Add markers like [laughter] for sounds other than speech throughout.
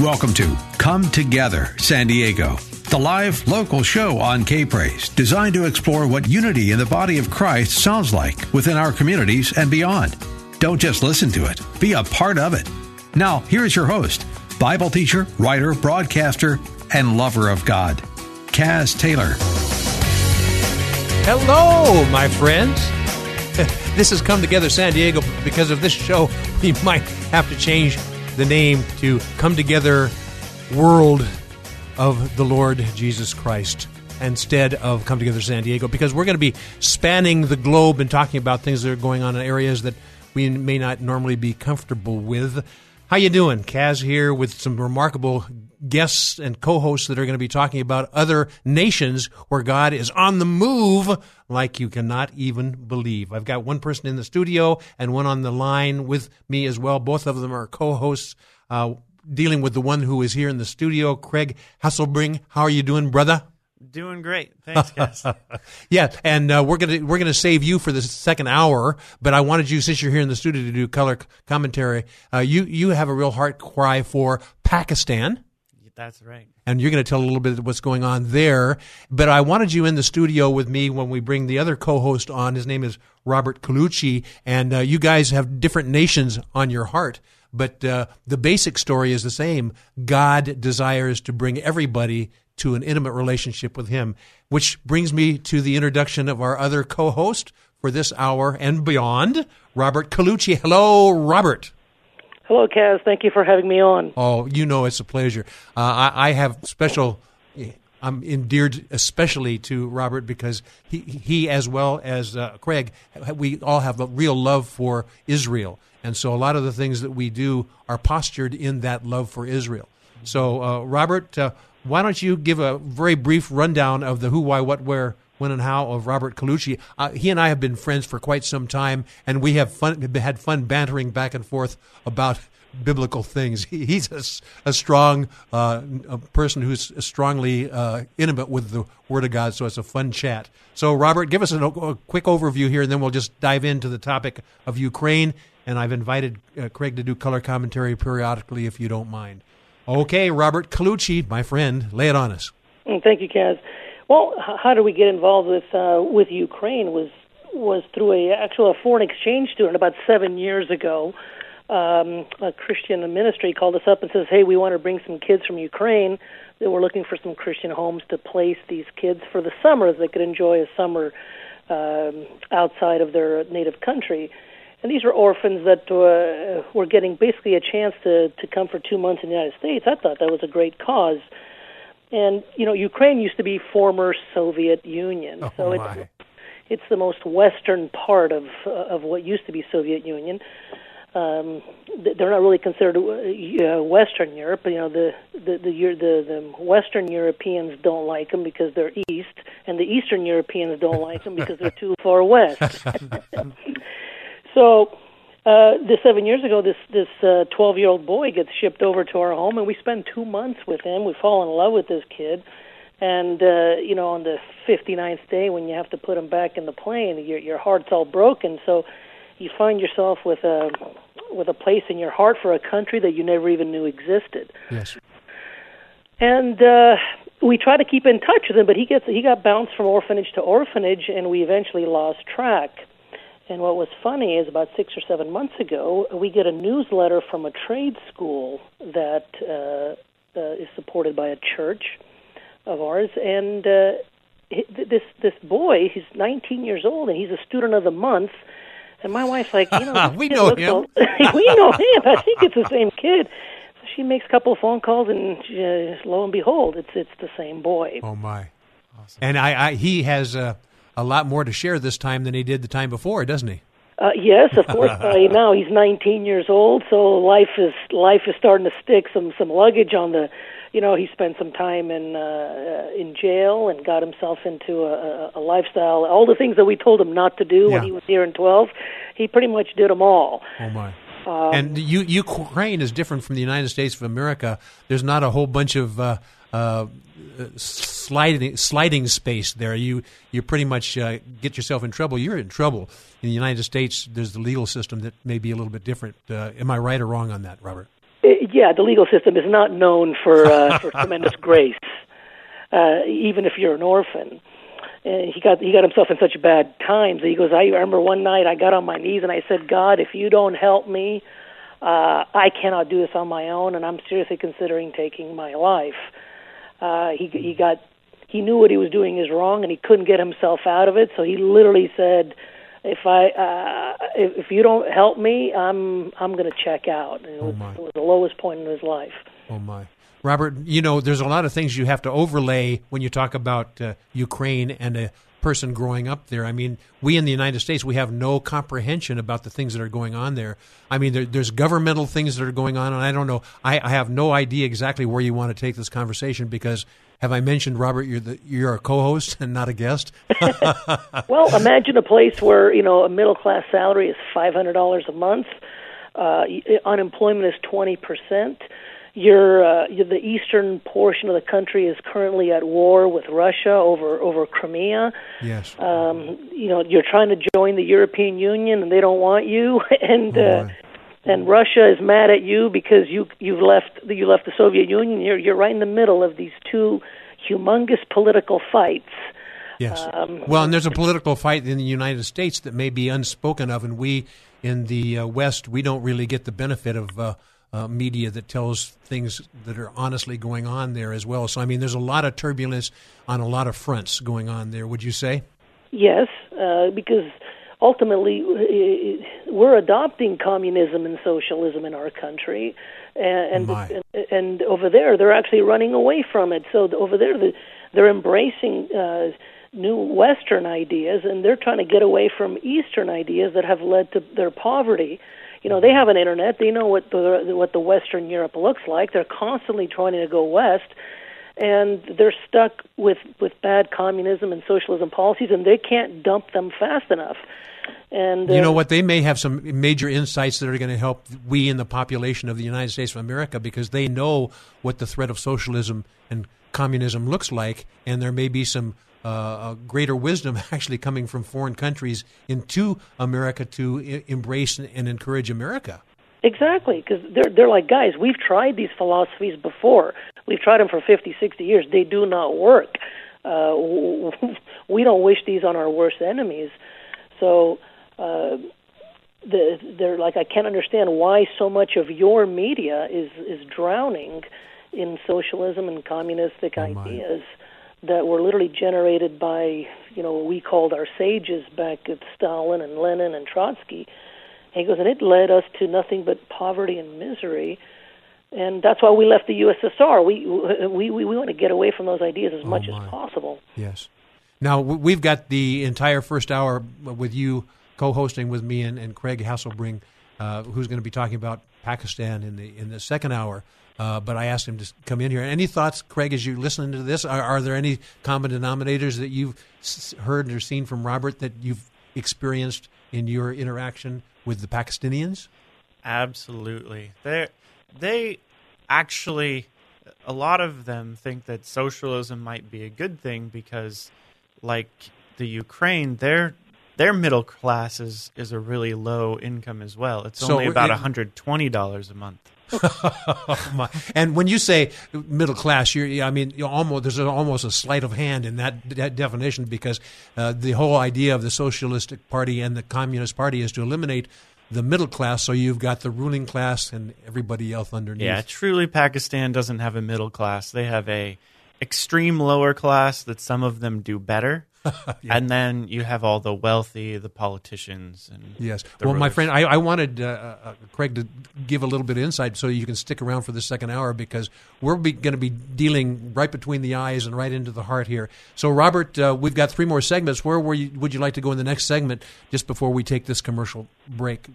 Welcome to Come Together San Diego, the live local show on K Praise, designed to explore what unity in the body of Christ sounds like within our communities and beyond. Don't just listen to it, be a part of it. Now, here's your host, Bible teacher, writer, broadcaster, and lover of God, Kaz Taylor. Hello, my friends. [laughs] this has come together San Diego because of this show. [laughs] We might have to change the name to Come Together World of the Lord Jesus Christ instead of Come Together San Diego because we're going to be spanning the globe and talking about things that are going on in areas that we may not normally be comfortable with. How you doing? Kaz here with some remarkable guests and co-hosts that are going to be talking about other nations where God is on the move like you cannot even believe. I've got one person in the studio and one on the line with me as well. Both of them are co-hosts. Uh, dealing with the one who is here in the studio, Craig Hasselbring. How are you doing, brother? Doing great, thanks, guys. [laughs] yeah, and uh, we're gonna we're gonna save you for the second hour, but I wanted you since you're here in the studio to do color commentary. Uh, you you have a real heart cry for Pakistan. That's right. And you're going to tell a little bit of what's going on there. But I wanted you in the studio with me when we bring the other co-host on. His name is Robert Colucci, and uh, you guys have different nations on your heart. But uh, the basic story is the same. God desires to bring everybody to an intimate relationship with Him, which brings me to the introduction of our other co-host for this hour and beyond, Robert Colucci. Hello, Robert. Hello, Kaz. Thank you for having me on. Oh, you know it's a pleasure. Uh, I, I, have special. I'm endeared especially to Robert because he, he as well as uh, Craig, we all have a real love for Israel, and so a lot of the things that we do are postured in that love for Israel. So, uh, Robert, uh, why don't you give a very brief rundown of the who, why, what, where when and how of Robert Colucci. Uh, he and I have been friends for quite some time, and we have fun, had fun bantering back and forth about biblical things. He, he's a, a strong uh, a person who's strongly uh, intimate with the Word of God, so it's a fun chat. So, Robert, give us a, a, quick overview here, and then we'll just dive into the topic of Ukraine. And I've invited uh, Craig to do color commentary periodically, if you don't mind. Okay, Robert Colucci, my friend, lay it on us. Thank you, Kaz. Well, how do we get involved with uh, with Ukraine was was through a actual a foreign exchange student about seven years ago. Um, a Christian ministry called us up and says, "Hey, we want to bring some kids from Ukraine. That we're looking for some Christian homes to place these kids for the summer, so they could enjoy a summer um, outside of their native country." And these were orphans that uh, were getting basically a chance to to come for two months in the United States. I thought that was a great cause. And you know, Ukraine used to be former Soviet Union, oh, so my. it's it's the most western part of uh, of what used to be Soviet Union. Um, they're not really considered uh, Western Europe. You know, the the the, the the Western Europeans don't like them because they're east, and the Eastern Europeans don't like them because they're too far west. [laughs] [laughs] so uh, this seven years ago, this this twelve uh, year old boy gets shipped over to our home, and we spend two months with him. We fall in love with this kid, and uh, you know, on the 59th day, when you have to put him back in the plane, your your heart's all broken. So you find yourself with a with a place in your heart for a country that you never even knew existed. Yes. And uh, we try to keep in touch with him, but he gets he got bounced from orphanage to orphanage, and we eventually lost track. And what was funny is about six or seven months ago, we get a newsletter from a trade school that uh, uh, is supported by a church of ours, and uh, this this boy, he's 19 years old, and he's a student of the month. And my wife's like, you know, [laughs] we know him. [laughs] We know him. I think it's the same kid. So she makes a couple of phone calls, and uh, lo and behold, it's it's the same boy. Oh my! Awesome. And I, I he has. Uh, a lot more to share this time than he did the time before, doesn't he? Uh, yes, of course. [laughs] By now he's 19 years old, so life is life is starting to stick. Some some luggage on the, you know, he spent some time in uh, in jail and got himself into a, a, a lifestyle. All the things that we told him not to do Yeah. when he was here in 12, he pretty much did them all. Oh my! Um, and you, Ukraine is different from the United States of America. There's not a whole bunch of uh, uh, sliding sliding space there. You you pretty much uh, get yourself in trouble. You're in trouble. In the United States, there's the legal system that may be a little bit different. Uh, am I right or wrong on that, Robert? Uh, yeah, the legal system is not known for uh, for tremendous [laughs] grace, uh, even if you're an orphan. And he got he got himself in such bad times. He goes, I remember one night I got on my knees and I said, God, if you don't help me, uh, I cannot do this on my own, and I'm seriously considering taking my life. Uh, he he got he knew what he was doing is wrong, and he couldn't get himself out of it. So he literally said, "If I uh, if, if you don't help me, I'm I'm going to check out." And it, was, my. it was the lowest point in his life. Oh my, Robert. You know, there's a lot of things you have to overlay when you talk about uh, Ukraine and a person growing up there. I mean, we in the United States we have no comprehension about the things that are going on there. I mean, there, there's governmental things that are going on, and I don't know. I, I have no idea exactly where you want to take this conversation because. Have I mentioned Robert? You're the you're a co-host and not a guest. [laughs] Well, imagine a place where you know a middle class salary is five hundred dollars a month. Uh, unemployment is twenty percent. Your uh, the eastern portion of the country is currently at war with Russia over over Crimea. yes. Um, you know, you're trying to join the European Union and they don't want you, [laughs] and Oh, uh, and Russia is mad at you because you you've left you left the Soviet Union. You're you're right in the middle of these two humongous political fights. Yes. Um, well, and there's a political fight in the United States that may be unspoken of, and we in the uh, West we don't really get the benefit of uh, media that tells things that are honestly going on there as well. So, I mean, there's a lot of turbulence on a lot of fronts going on there. Would you say? Yes, uh, because ultimately uh, we're adopting communism and socialism in our country, and and, and over there they're actually running away from it. So over there the, they're embracing uh, new Western ideas, and they're trying to get away from Eastern ideas that have led to their poverty. You know, they have an internet. They know what the what the Western Europe looks like. They're constantly trying to go west and they're stuck with with bad communism and socialism policies, and they can't dump them fast enough. And You uh, know what? They may have some major insights that are going to help we in the population of the United States of America because they know what the threat of socialism and communism looks like, and there may be some uh, uh, greater wisdom [laughs] actually coming from foreign countries into America to I- embrace and, encourage America. Exactly, because they're they're like guys. We've tried these philosophies before. We've tried them for fifty, sixty years. They do not work. Uh, [laughs] we don't wish these on our worst enemies. So uh, the, they're like, I can't understand why so much of your media is is drowning in socialism and communistic Oh, my. That were literally generated by you know what we called our sages back at Stalin and Lenin and Trotsky. And he goes, and it led us to nothing but poverty and misery. And that's why we left the USSR. We we we, we want to get away from those ideas as much Oh, my. as possible. Yes. Now we've got the entire first hour with you co-hosting with me and, and Craig Hasselbring, uh, who's going to be talking about Pakistan in the in the second hour. Uh, but I asked him to come in here. Any thoughts, Craig, as you're listening to this? Are, are there any common denominators that you've s- heard or seen from Robert that you've experienced in your interaction with the Pakistanians? Absolutely. They they actually a lot of them think that socialism might be a good thing because like the Ukraine, their their middle class is, is a really low income as well. It's So only about it- $120 a month. [laughs] Oh. And when you say middle class, you're, I mean, almost there's almost a sleight of hand in that, that definition because uh, the whole idea of the Socialistic Party and the Communist Party is to eliminate the middle class, so you've got the ruling class and everybody else underneath. Yeah, truly Pakistan doesn't have a middle class. They have a extreme lower class that some of them do better. [laughs] And then you have all the wealthy, the politicians, and Yes. Well, my friend, I, I wanted uh, uh, Craig to give a little bit of insight so you can stick around for the second hour because we're going to be dealing right between the eyes and right into the heart here. So, Robert, uh, we've got three more segments. Where were you, would you like to go in the next segment just before we take this commercial break,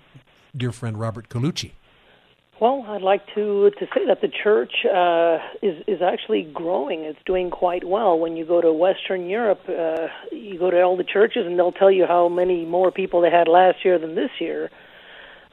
dear friend Robert Colucci? Well, I'd like to to say that the church uh, is is actually growing. It's doing quite well. When you go to Western Europe, uh, you go to all the churches, and they'll tell you how many more people they had last year than this year.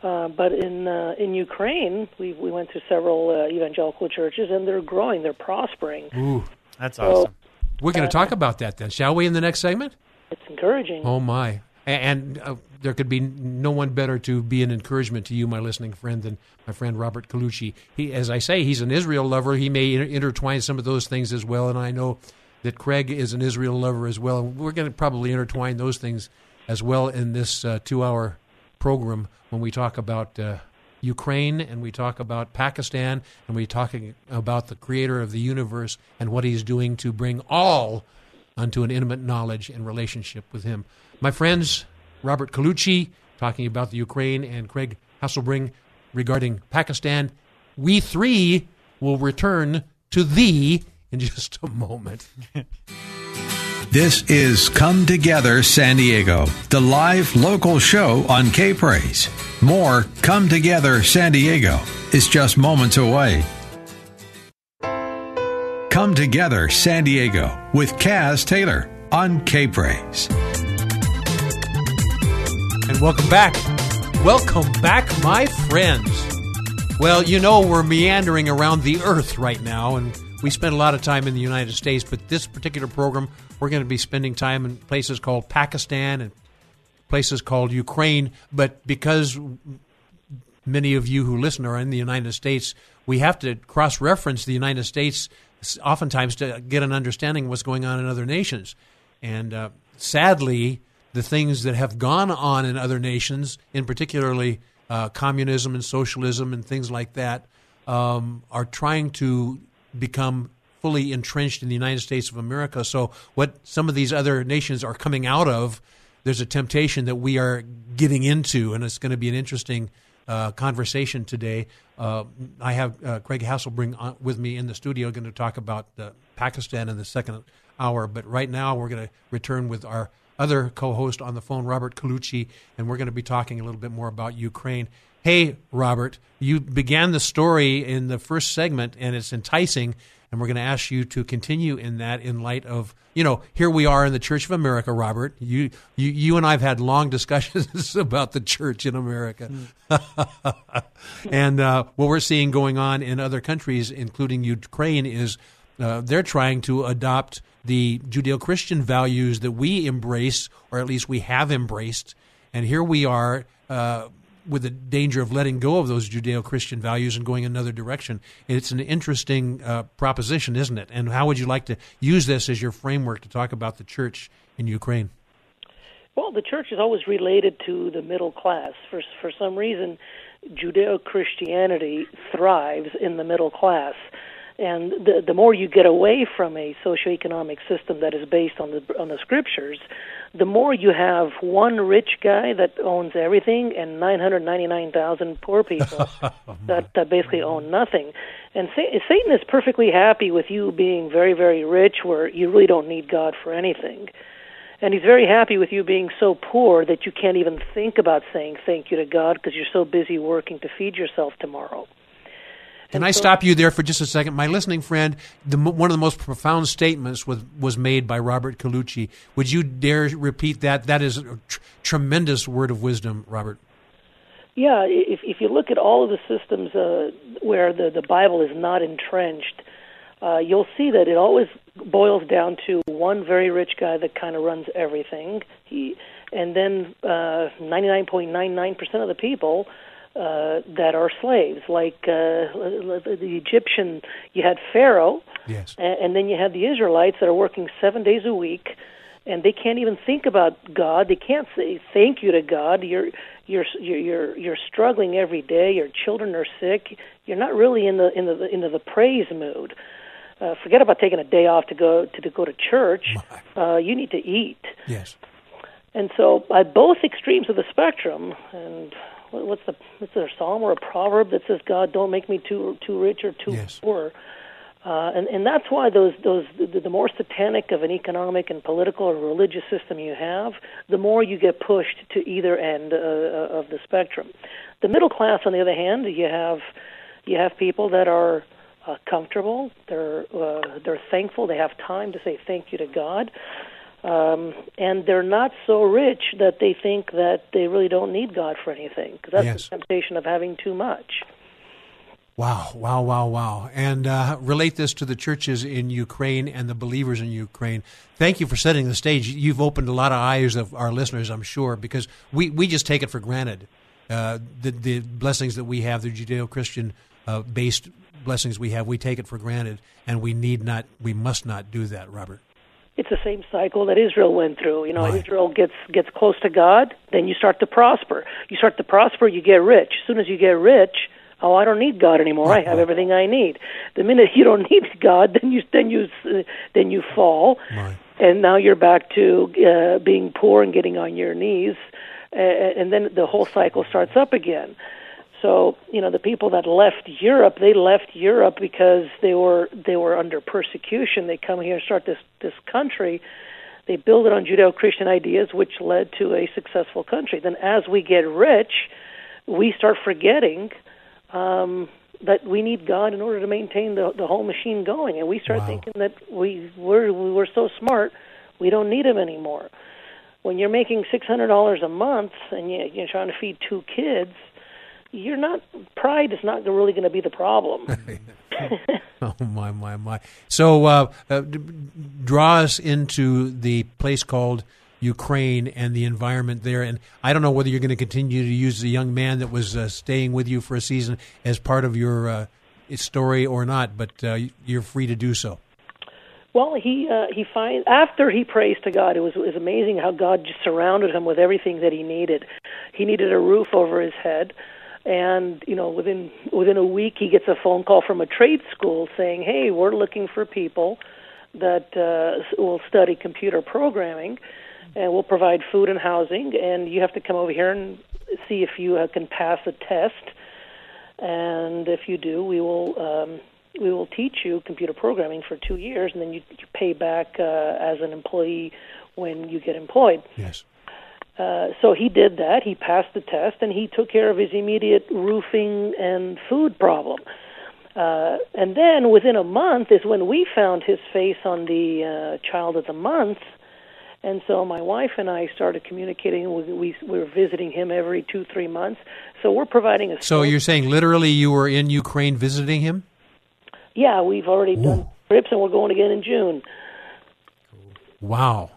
Uh, but in uh, in Ukraine, we we went to several uh, evangelical churches, and they're growing. They're prospering. Ooh, That's awesome. we're going to talk about that then, shall we, in the next segment? It's encouraging. Oh my! And uh, there could be no one better to be an encouragement to you, my listening friend, than my friend Robert Colucci. He, as I say, he's an Israel lover. He may inter- intertwine some of those things as well, and I know that Craig is an Israel lover as well. And we're going to probably intertwine those things as well in this uh, two-hour program when we talk about. Uh, Ukraine, and we talk about Pakistan, and we talk about the creator of the universe and what he's doing to bring all unto an intimate knowledge and relationship with him. My friends, Robert Colucci talking about the Ukraine and Craig Hasselbring regarding Pakistan. We three will return to thee in [laughs] just a moment. [laughs] This is Come Together San Diego, the live local show on K Praise. More Come Together San Diego is just moments away. Come Together San Diego with Kaz Taylor on K Praise. Welcome back. Welcome back, my friends. Well, you know, we're meandering around the earth right now, and we spend a lot of time in the United States, but this particular program, we're going to be spending time in places called Pakistan and places called Ukraine. But because many of you who listen are in the United States, we have to cross reference the United States oftentimes to get an understanding of what's going on in other nations. And uh, sadly, the things that have gone on in other nations, in particularly uh, communism and socialism and things like that, um, are trying to become fully entrenched in the United States of America. So, what some of these other nations are coming out of, there's a temptation that we are getting into, and it's going to be an interesting uh, conversation today. Uh, I have uh, Craig Hasselbring on, with me in the studio, going to talk about uh, Pakistan in the second hour. But right now, we're going to return with our other co-host on the phone, Robert Colucci, and we're going to be talking a little bit more about Ukraine. Hey, Robert, you began the story in the first segment, and it's enticing. And we're going to ask you to continue in that in light of, you know, here we are in the Church of America, Robert. You, you, you and I have had long discussions [laughs] about the church in America. [laughs] and uh, what we're seeing going on in other countries, including Ukraine, is uh, they're trying to adopt the Judeo Christian values that we embrace, or at least we have embraced. And here we are uh, with the danger of letting go of those Judeo Christian values and going another direction. It's an interesting uh, proposition, isn't it? And how would you like to use this as your framework to talk about the church in Ukraine? Well, the church is always related to the middle class. For for some reason, Judeo Christianity thrives in the middle class. And the the more you get away from a socioeconomic system that is based on the on the scriptures, the more you have one rich guy that owns everything and 999,000 poor people [laughs] that, that basically own nothing. And Sa- Satan is perfectly happy with you being very very rich where you really don't need God for anything. And he's very happy with you being so poor that you can't even think about saying thank you to God because you're so busy working to feed yourself tomorrow. Can I stop you there for just a second? My listening friend, the, one of the most profound statements was, was made by Robert Colucci. Would you dare repeat that? That is a tr- tremendous word of wisdom, Robert. Yeah, if if you look at all of the systems uh, where the the Bible is not entrenched, uh, you'll see that it always boils down to one very rich guy that kind of runs everything. He and then uh, 99.99% of the people uh, that are slaves, like uh, the Egyptian. You had Pharaoh, Yes. and, then you had the Israelites that are working seven days a week, and they can't even think about God. They can't say thank you to God. You're you're you're you're, struggling every day. Your children are sick. You're not really in the in the into the praise mood. uh, forget about taking a day off to go to, to go to church. Uh, you need to eat. Yes. And so, at both extremes of the spectrum, and what's the what's there a psalm or a proverb that says, "God, don't make me too too rich or too Yes. poor." Uh, and and that's why those those the, the more satanic of an economic and political or religious system you have, the more you get pushed to either end uh, of the spectrum. The middle class, on the other hand, you have you have people that are uh, comfortable. They're uh, they're thankful. They have time to say thank you to God, um, and they're not so rich that they think that they really don't need God for anything. Because that's Yes. the temptation of having too much. Wow, wow, wow, wow. And uh, relate this to the churches in Ukraine and the believers in Ukraine. Thank you for setting the stage. You've opened a lot of eyes of our listeners, I'm sure, because we, we just take it for granted. Uh, the, the blessings that we have, the Judeo Christian uh, based blessings we have, we take it for granted, and we need not, we must not do that, Robert. It's the same cycle that Israel went through. You know, Right. Israel gets gets close to God, then you start to prosper. You start to prosper, you get rich. As soon as you get rich, oh, I don't need God anymore. I have [laughs] everything I need. The minute you don't need [laughs] God, then you then you uh, then you fall, Right. and now you're back to uh, being poor and getting on your knees, uh, and then the whole cycle starts up again. So you know the people that left Europe, they left Europe because they were they were under persecution. They come here and start this this country. They build it on Judeo-Christian ideas, which led to a successful country. Then, as we get rich, we start forgetting um, that we need God in order to maintain the the whole machine going, and we start Wow. thinking that we we're we we're so smart, we don't need Him anymore. When you're making six hundred dollars a month and you, you're trying to feed two kids, you're not pride is not really going to be the problem. [laughs] [laughs] Oh my my my! So uh, uh, d- draw us into the place called Ukraine and the environment there. And I don't know whether you're going to continue to use the young man that was uh, staying with you for a season as part of your uh, story or not, but uh, you're free to do so. Well, he uh, he find after he prays to God, it was it was amazing how God just surrounded him with everything that he needed. He needed a roof over his head, and you know within within a week he gets a phone call from a trade school saying, "Hey, we're looking for people that uh, will study computer programming, and we'll provide food and housing, and you have to come over here and see if you uh, can pass a test." and if you do, we will um, we will teach you computer programming for two years, and then you, you pay back uh, as an employee when you get employed. Yes. Uh, so he did that. He passed the test, and he took care of his immediate roofing and food problem. Uh, and then within a month is when we found his face on the uh, Child of the Month. And so my wife and I started communicating. We, we, we were visiting him every two, three months. So we're providing a. So you're saying literally you were in Ukraine visiting him? Yeah, we've already done trips, and we're going again in June. Wow.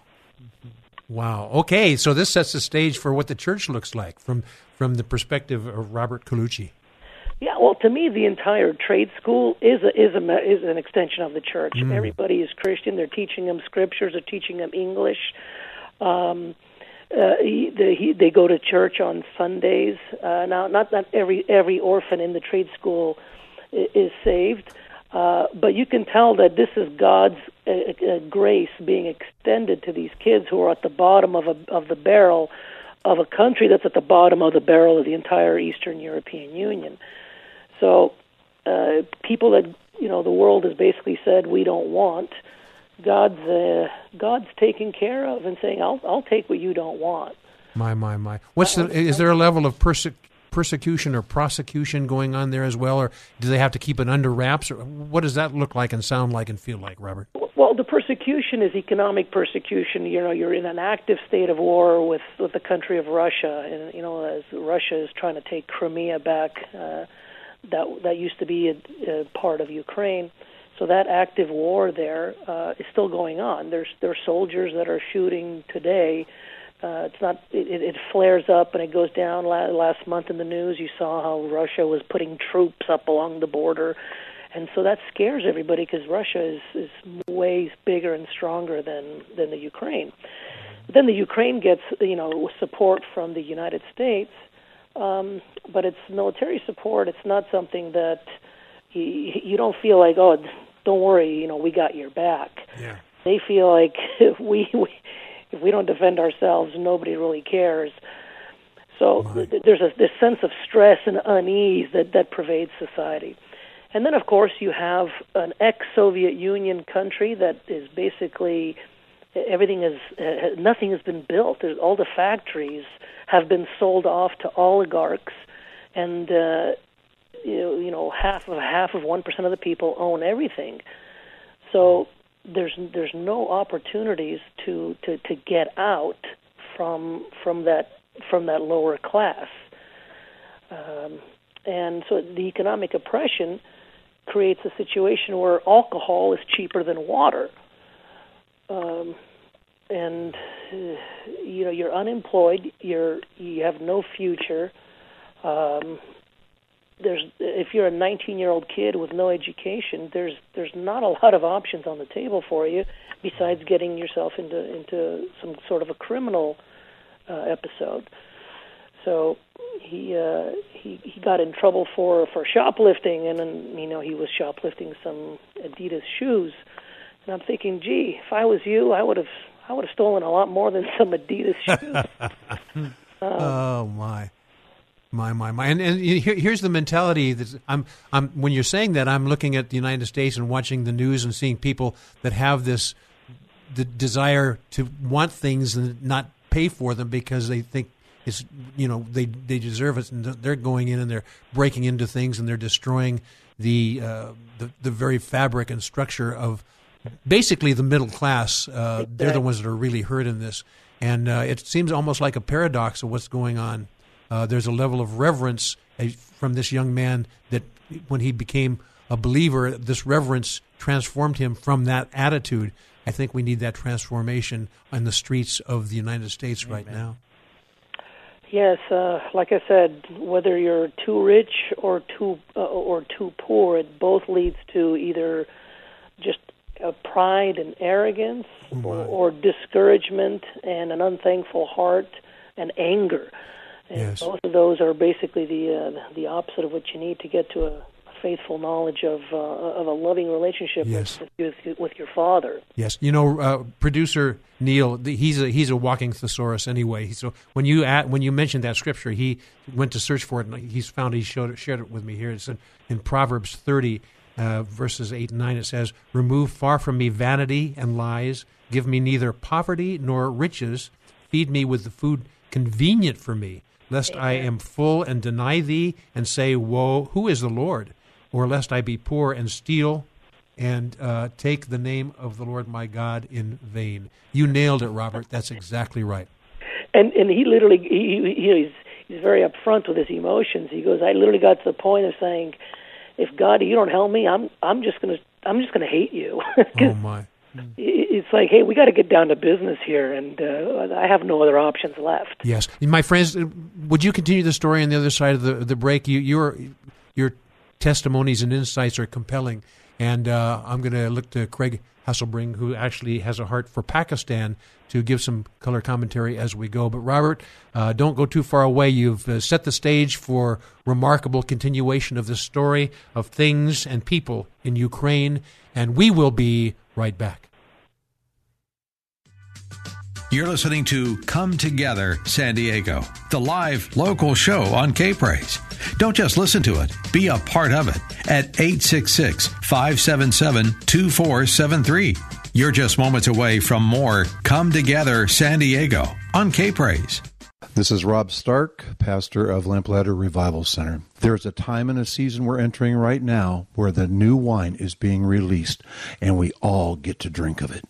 Wow. Okay, so this sets the stage for what the church looks like from from the perspective of Robert Colucci. Yeah, well, to me, the entire trade school is a, is a is an extension of the church. Everybody is Christian. They're teaching them scriptures. They're teaching them English. Um, uh, he, the, he, they go to church on Sundays. Uh, now, not not every every orphan in the trade school i- is saved, uh, but you can tell that this is God's uh, uh, grace being extended to these kids who are at the bottom of a of the barrel of a country that's at the bottom of the barrel of the entire Eastern European Union. So, uh, people that you know the world has basically said we don't want, God's uh, God's taking care of and saying I'll I'll take what you don't want. My my my. What's the is there a level of perse- persecution or prosecution going on there as well or do they have to keep it under wraps or what does that look like and sound like and feel like, Robert? Well, the persecution is economic persecution. You know, you're in an active state of war with with the country of Russia, and you know, as Russia is trying to take Crimea back, uh, that that used to be a, a part of Ukraine. So that active war there uh, is still going on. There's there's soldiers that are shooting today. Uh, it's not. It, it flares up and it goes down. La- last month in the news, you saw how Russia was putting troops up along the border, and so that scares everybody because Russia is is way bigger and stronger than than the Ukraine. But then the Ukraine gets you know support from the United States, um, but it's military support. It's not something that you, you don't feel like oh don't worry, you know, we got your back. Yeah. They feel like [laughs] we, we if we don't defend ourselves, nobody really cares. So th- there's a this sense of stress and unease that that pervades society. And then, of course, you have an ex-Soviet Union country that is basically everything is uh, nothing has been built. There's, all the factories have been sold off to oligarchs, and uh, you know, you know half of half of one percent of the people own everything. So there's there's no opportunities to to to get out from from that from that lower class. Um, and so the economic oppression creates a situation where alcohol is cheaper than water. Um, and uh, you know you're unemployed, you're you have no future. Um, there's if you're a 19 year old kid with no education, there's there's not a lot of options on the table for you besides getting yourself into into some sort of a criminal uh, episode. So he uh, he he got in trouble for for shoplifting, and then you know he was shoplifting some Adidas shoes. And I'm thinking, gee, if I was you, I would have I would have stolen a lot more than some Adidas shoes. [laughs] oh my. My my my, and, and here, here's the mentality that I'm I'm when you're saying that I'm looking at the United States and watching the news and seeing people that have this the desire to want things and not pay for them because they think it's you know they they deserve it and they're going in and they're breaking into things and they're destroying the uh, the, the very fabric and structure of basically the middle class. Uh, they're the ones that are really hurt in this, and uh, it seems almost like a paradox of what's going on. Uh, there's a level of reverence uh, from this young man that when he became a believer, this reverence transformed him from that attitude. I think we need that transformation on the streets of the United States right now. Yes, uh, like I said, whether you're too rich or too uh, or too poor, it both leads to either just uh, pride and arrogance, or, or discouragement and an unthankful heart and anger. And Yes. both of those are basically the uh, the opposite of what you need to get to a faithful knowledge of uh, of a loving relationship Yes. with, with with your father. Yes, you know, uh, producer Neil, the- he's a he's a walking thesaurus anyway. So when you at, when you mentioned that scripture, he went to search for it, and he's found he showed it, shared it with me here. It's in, in Proverbs thirty, uh, verses eight and nine. It says, "Remove far from me vanity and lies. Give me neither poverty nor riches. Feed me with the food convenient for me, lest I am full and deny thee and say, Woe, who is the Lord? Or lest I be poor and steal and uh, take the name of the Lord my God in vain. You nailed it, Robert. That's exactly right. and and he literally he, he he's he's very upfront with his emotions. He goes, I literally got to the point of saying, if God, you don't help me, I'm I'm just gonna I'm just gonna hate you. [laughs] Oh my! It's like, hey, we got to get down to business here, and uh, I have no other options left. Yes, my friends, uh, would you continue the story on the other side of the the break? You your your testimonies and insights are compelling, and uh, I'm going to look to Craig Hasselbring, who actually has a heart for Pakistan, to give some color commentary as we go. But Robert, uh, don't go too far away. You've uh, set the stage for remarkable continuation of the story of things and people in Ukraine, and we will be right back. You're listening to Come Together San Diego, the live local show on K Praise. Don't just listen to it, be a part of it at 866 577 2473. You're just moments away from more Come Together San Diego on K Praise. This is Rob Stark, pastor of Lamplighter Revival Center. There's a time and a season we're entering right now where the new wine is being released, and we all get to drink of it.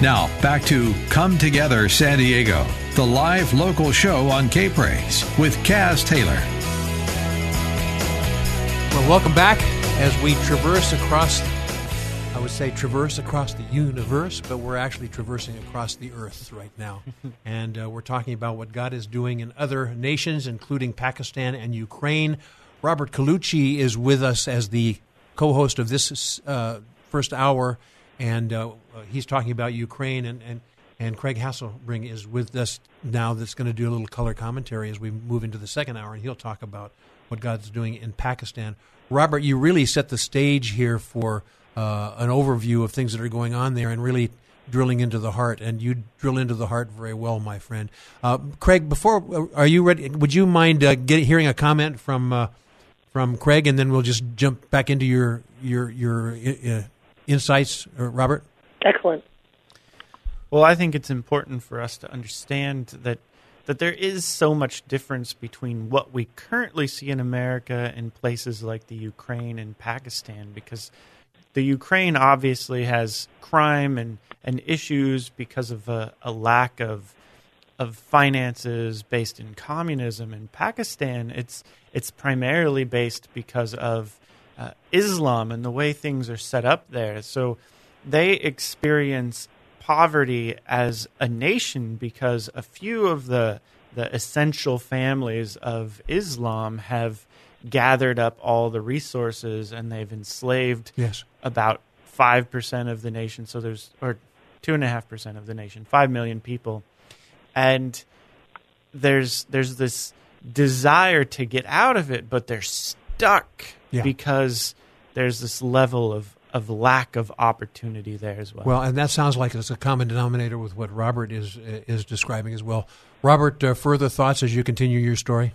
Now, back to Come Together San Diego, the live local show on K Praise with Kaz Taylor. Well, welcome back as we traverse across, I would say traverse across the universe, but we're actually traversing across the earth right now. [laughs] and uh, we're talking about what God is doing in other nations, including Pakistan and Ukraine. Robert Colucci is with us as the co host of this uh, first hour, and uh, he's talking about Ukraine. And, and, and Craig Hasselbring is with us now, that's going to do a little color commentary as we move into the second hour, and he'll talk about what God's doing in Pakistan. Robert, you really set the stage here for uh, an overview of things that are going on there, and really drilling into the heart. And you drill into the heart very well, my friend. Uh, Craig, before uh, are you ready? Would you mind uh, get, hearing a comment from uh, from Craig, and then we'll just jump back into your your your uh, insights, Robert? Excellent. Well, I think it's important for us to understand that that there is so much difference between what we currently see in America and places like the Ukraine and Pakistan because the Ukraine obviously has crime and, and issues because of a, a lack of of finances based in communism. In Pakistan, it's it's primarily based because of uh, Islam and the way things are set up there. So they experience poverty as a nation because a few of the the essential families of Islam have gathered up all the resources and they've enslaved yes. About five percent of the nation. So there's or two and a half percent of the nation, five million people, and there's there's this desire to get out of it, but they're stuck yeah. because there's this level of of lack of opportunity there as well. Well, and that sounds like it's a common denominator with what Robert is is describing as well. Robert, uh, further thoughts as you continue your story?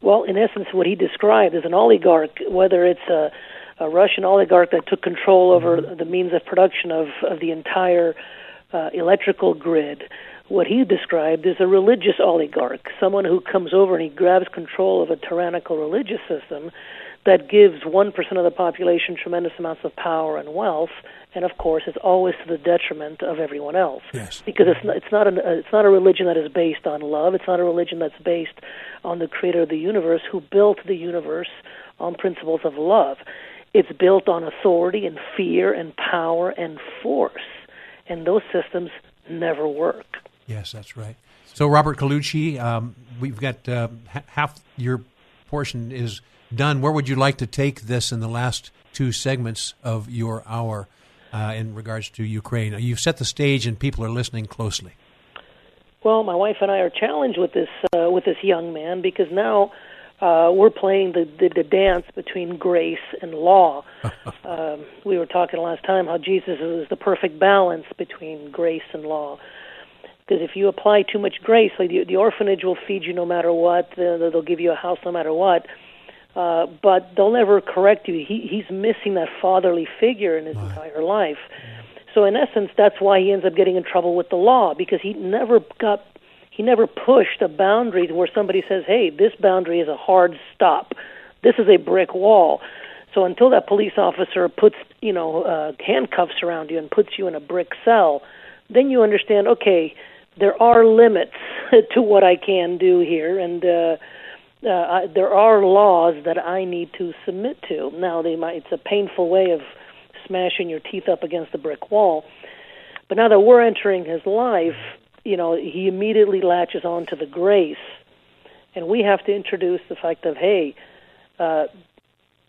Well, in essence, what he described is an oligarch, whether it's a, a Russian oligarch that took control over mm-hmm. the means of production of, of the entire uh, electrical grid. What he described is a religious oligarch, someone who comes over and he grabs control of a tyrannical religious system that gives 1% of the population tremendous amounts of power and wealth and of course it's always to the detriment of everyone else yes. because it's not, it's not a it's not a religion that is based on love it's not a religion that's based on the creator of the universe who built the universe on principles of love it's built on authority and fear and power and force and those systems never work yes that's right so robert Colucci, um, we've got uh, half your portion is done, where would you like to take this in the last two segments of your hour uh, in regards to Ukraine? You've set the stage, and people are listening closely. Well, my wife and I are challenged with this uh, with this young man because now uh, we're playing the, the the dance between grace and law. [laughs] um, we were talking last time how Jesus is the perfect balance between grace and law. Because if you apply too much grace, like the, the orphanage will feed you no matter what, they'll give you a house no matter what uh, but they'll never correct you. He he's missing that fatherly figure in his entire life. So in essence, that's why he ends up getting in trouble with the law because he never got he never pushed a boundary where somebody says, "Hey, this boundary is a hard stop. This is a brick wall." So until that police officer puts you know uh, handcuffs around you and puts you in a brick cell, then you understand. Okay, there are limits [laughs] to what I can do here, and uh, uh, I, there are laws that I need to submit to. Now, they might it's a painful way of smashing your teeth up against the brick wall, but now that we're entering his life, you know, he immediately latches on to the grace, and we have to introduce the fact of hey. Uh,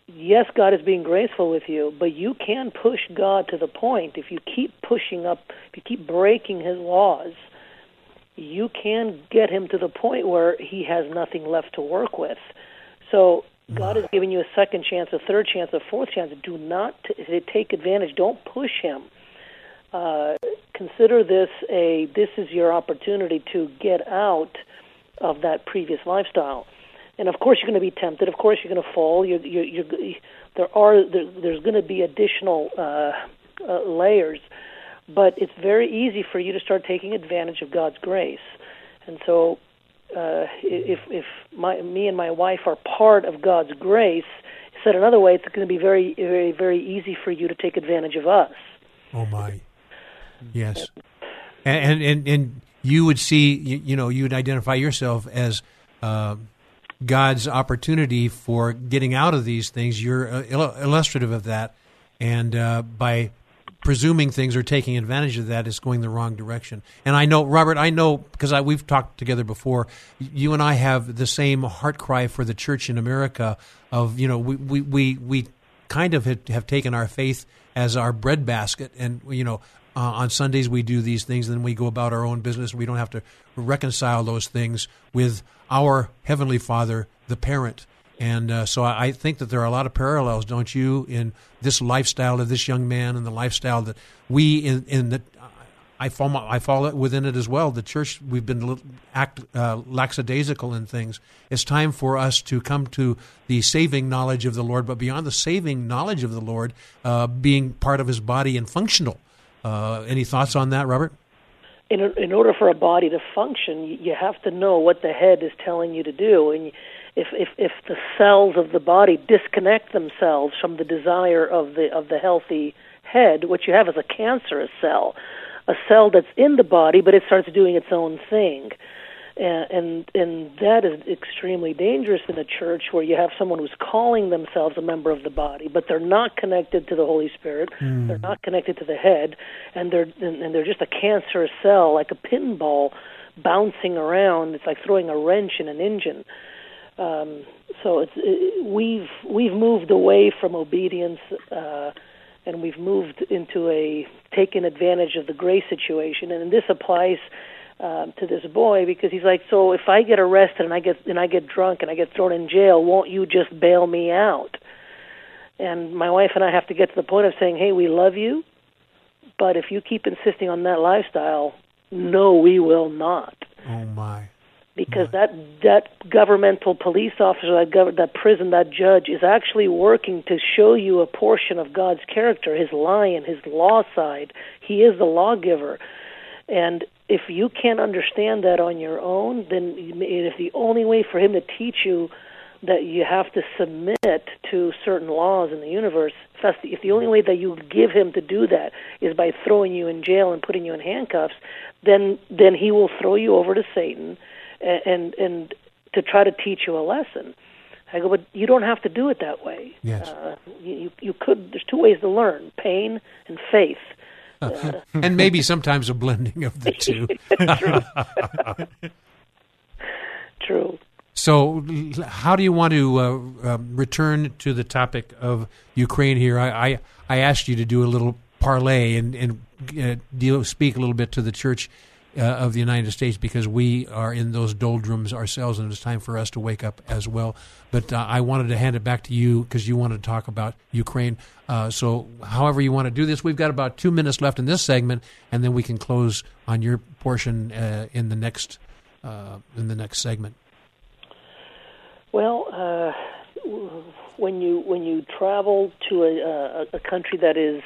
yes, God is being graceful with you, but you can push God to the point if you keep pushing up, if you keep breaking His laws, you can get him to the point where he has nothing left to work with. So God is giving you a second chance, a third chance, a fourth chance. Do not t- take advantage. Don't push him. Uh, consider this a this is your opportunity to get out of that previous lifestyle. And of course, you're going to be tempted. Of course, you're going to fall. You're, you're, you're, there are there, there's going to be additional uh, uh, layers but it's very easy for you to start taking advantage of God's grace. And so, uh, if if my me and my wife are part of God's grace, said another way, it's going to be very very very easy for you to take advantage of us. Oh my, yes, and and and you would see you, you know you would identify yourself as. Uh, God's opportunity for getting out of these things. You're uh, illustrative of that, and uh, by presuming things or taking advantage of that is going the wrong direction. And I know, Robert, I know because we've talked together before. You and I have the same heart cry for the church in America. Of you know, we we we, we kind of have taken our faith as our breadbasket, and you know, uh, on Sundays we do these things, and then we go about our own business. We don't have to reconcile those things with our heavenly Father, the parent. And uh, so I think that there are a lot of parallels, don't you, in this lifestyle of this young man and the lifestyle that we in, in the I fall I fall within it as well. The church we've been act uh, lackadaisical in things. It's time for us to come to the saving knowledge of the Lord, but beyond the saving knowledge of the Lord, uh, being part of His body and functional. Uh, any thoughts on that, Robert? In, in order for a body to function, you have to know what the head is telling you to do, and if if if the cells of the body disconnect themselves from the desire of the of the healthy head, what you have is a cancerous cell, a cell that's in the body, but it starts doing its own thing. And, and and that is extremely dangerous in a church where you have someone who's calling themselves a member of the body, but they're not connected to the Holy Spirit. Mm. They're not connected to the head, and they're and, and they're just a cancerous cell, like a pinball, bouncing around. It's like throwing a wrench in an engine. Um, so it's it, we've we've moved away from obedience, uh, and we've moved into a taking advantage of the grace situation, and this applies uh, to this boy because he's like, so if I get arrested and I get and I get drunk and I get thrown in jail, won't you just bail me out? And my wife and I have to get to the point of saying, hey, we love you, but if you keep insisting on that lifestyle, no, we will not. Oh my because that that governmental police officer, that gov- that prison, that judge is actually working to show you a portion of God's character, His lion, His law side. He is the lawgiver, and if you can't understand that on your own, then is the only way for Him to teach you that you have to submit to certain laws in the universe. If the only way that you give Him to do that is by throwing you in jail and putting you in handcuffs, then then He will throw you over to Satan and and to try to teach you a lesson. I go, but you don't have to do it that way. Yes. Uh, you you could. There's two ways to learn: pain and faith. And maybe sometimes a blending of the two. [laughs] True. True. So, how do you want to uh, um, return to the topic of Ukraine here? I, I, I asked you to do a little parlay and, and uh, deal, speak a little bit to the church uh, of the United States because we are in those doldrums ourselves, and it's time for us to wake up as well. But uh, I wanted to hand it back to you because you wanted to talk about Ukraine. Uh, so, however you want to do this, we've got about two minutes left in this segment, and then we can close on your portion uh, in the next uh, in the next segment. Well, uh, when you when you travel to a, a, a country that is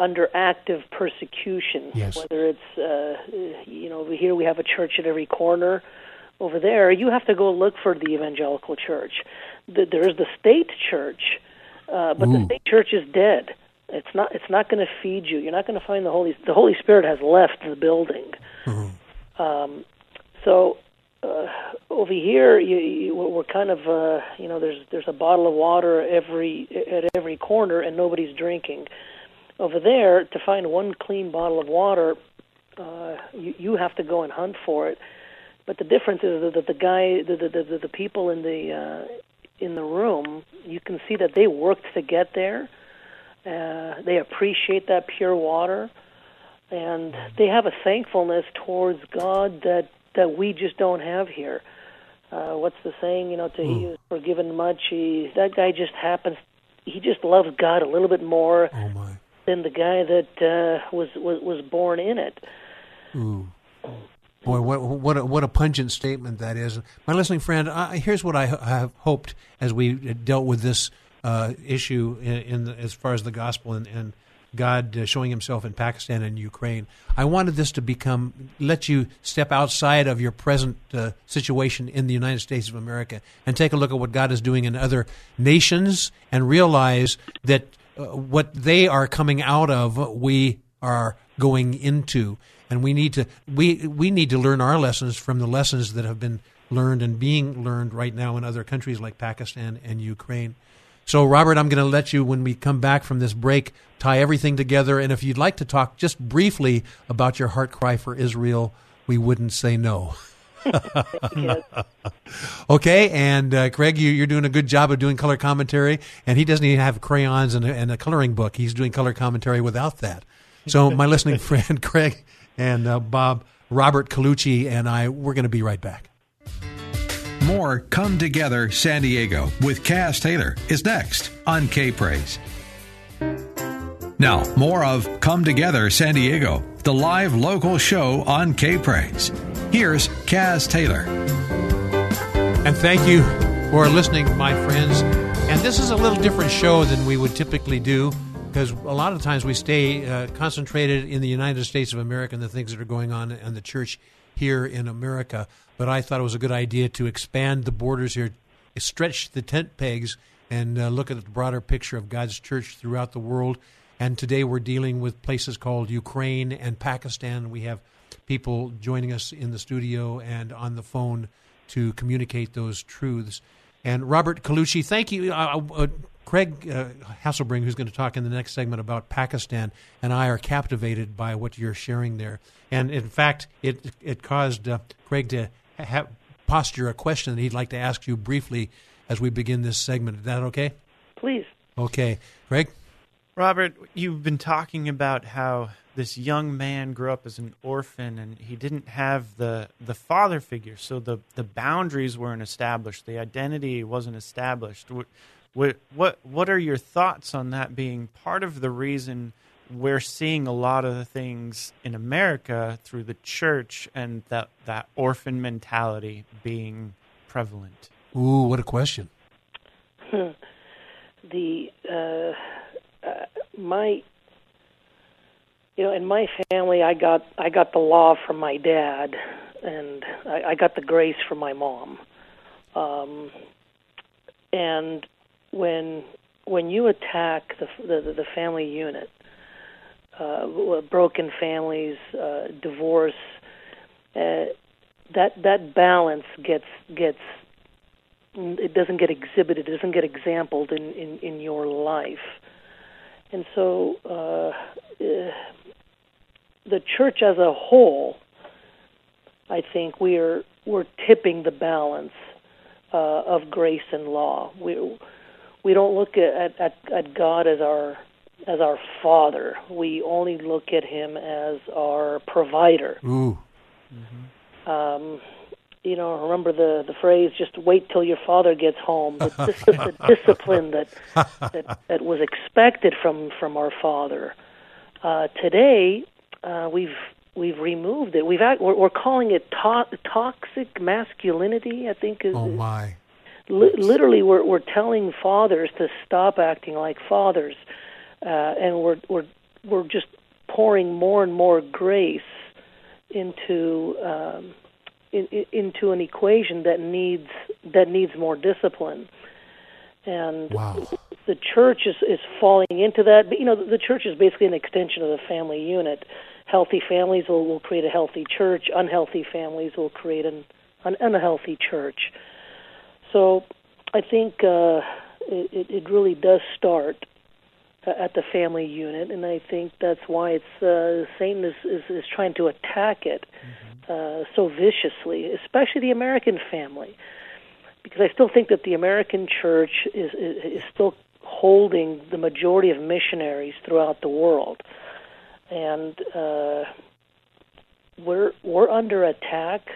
under active persecution. Yes. Whether it's, uh, you know, over here we have a church at every corner. Over there, you have to go look for the evangelical church. There is the state church, uh, but Ooh. the state church is dead. It's not. It's not going to feed you. You're not going to find the Holy. The Holy Spirit has left the building. Mm-hmm. Um, so uh, over here, you, you, we're kind of, uh, you know, there's there's a bottle of water every at every corner, and nobody's drinking. Over there, to find one clean bottle of water, uh, you, you have to go and hunt for it. But the difference is that the guy, the the the, the people in the uh, in the room, you can see that they worked to get there. Uh, they appreciate that pure water, and they have a thankfulness towards God that that we just don't have here. Uh, what's the saying? You know, to he is forgiven much. He, that guy just happens. He just loves God a little bit more. Oh my than the guy that uh, was, was was born in it. Ooh. Boy, what what a, what a pungent statement that is, my listening friend. I, here's what I have hoped as we dealt with this uh, issue in, in the, as far as the gospel and, and God uh, showing Himself in Pakistan and Ukraine. I wanted this to become let you step outside of your present uh, situation in the United States of America and take a look at what God is doing in other nations and realize that Uh, what they are coming out of, we are going into, and we need to we we need to learn our lessons from the lessons that have been learned and being learned right now in other countries like Pakistan and Ukraine. So, Robert, I'm going to let you, when we come back from this break, tie everything together. And if you'd like to talk just briefly about your heart cry for Israel, we wouldn't say no. [laughs] okay, and uh, Craig, you, are doing a good job of doing color commentary, and he doesn't even have crayons and a, and a coloring book. He's doing color commentary without that. So, my listening [laughs] friend Craig and uh, Bob, Robert Colucci, and I, we're going to be right back. more Come Together San Diego with Kaz Taylor is next on K Praise. Now, more of Come Together San Diego, the live local show on K Praise. Here's Kaz Taylor. And thank you for listening, my friends. And this is a little different show than we would typically do because a lot of times we stay uh, concentrated in the United States of America and the things that are going on in the church here in America. But I thought it was a good idea to expand the borders here, stretch the tent pegs, and uh, look at the broader picture of God's church throughout the world. And today we're dealing with places called Ukraine and Pakistan. We have people joining us in the studio and on the phone to communicate those truths. And Robert Colucci, thank you. Uh, uh, Craig uh, Hasselbring, who's going to talk in the next segment about Pakistan, and I are captivated by what you're sharing there. And in fact, it it caused uh, Craig to have posture a question that he'd like to ask you briefly as we begin this segment. Is that okay? Please. Okay, Craig. Robert, you've been talking about how this young man grew up as an orphan and he didn't have the the father figure, so the the boundaries weren't established, the identity wasn't established. What what what are your thoughts on that being part of the reason we're seeing a lot of the things in America through the church and that that orphan mentality being prevalent? Ooh, what a question. [laughs] the uh, uh, my you know in my family I got I got the law from my dad and I, I got the grace from my mom. Um, and when when you attack the the, the family unit, uh, broken families, uh, divorce, uh, that that balance gets gets it doesn't get exhibited, it doesn't get exampled in in, in your life, and so uh, uh, the church as a whole, I think we are we're tipping the balance uh, of grace and law. We we don't look at, at at God as our as our father. We only look at him as our provider. Ooh. Mm-hmm. Um, you know, remember the the phrase "just wait till your father gets home." But this is the discipline that, that that was expected from from our father. Uh, today, uh, we've we've removed it. We've we're, we're calling it to- toxic masculinity. I think is. Oh my li- literally we're we're telling fathers to stop acting like fathers, uh, and we're we're we're just pouring more and more grace into um, in, in, into an equation that needs that needs more discipline. And wow. the church is, is falling into that. But you know, the church is basically an extension of the family unit. Healthy families will, will create a healthy church. Unhealthy families will create an, an unhealthy church. So I think uh, it, it really does start at the family unit, and I think that's why it's uh, Satan is, is, is trying to attack it mm-hmm. Uh, so viciously, especially the American family, because I still think that the American church is, is, still holding the majority of missionaries throughout the world, and uh, we're we're under attack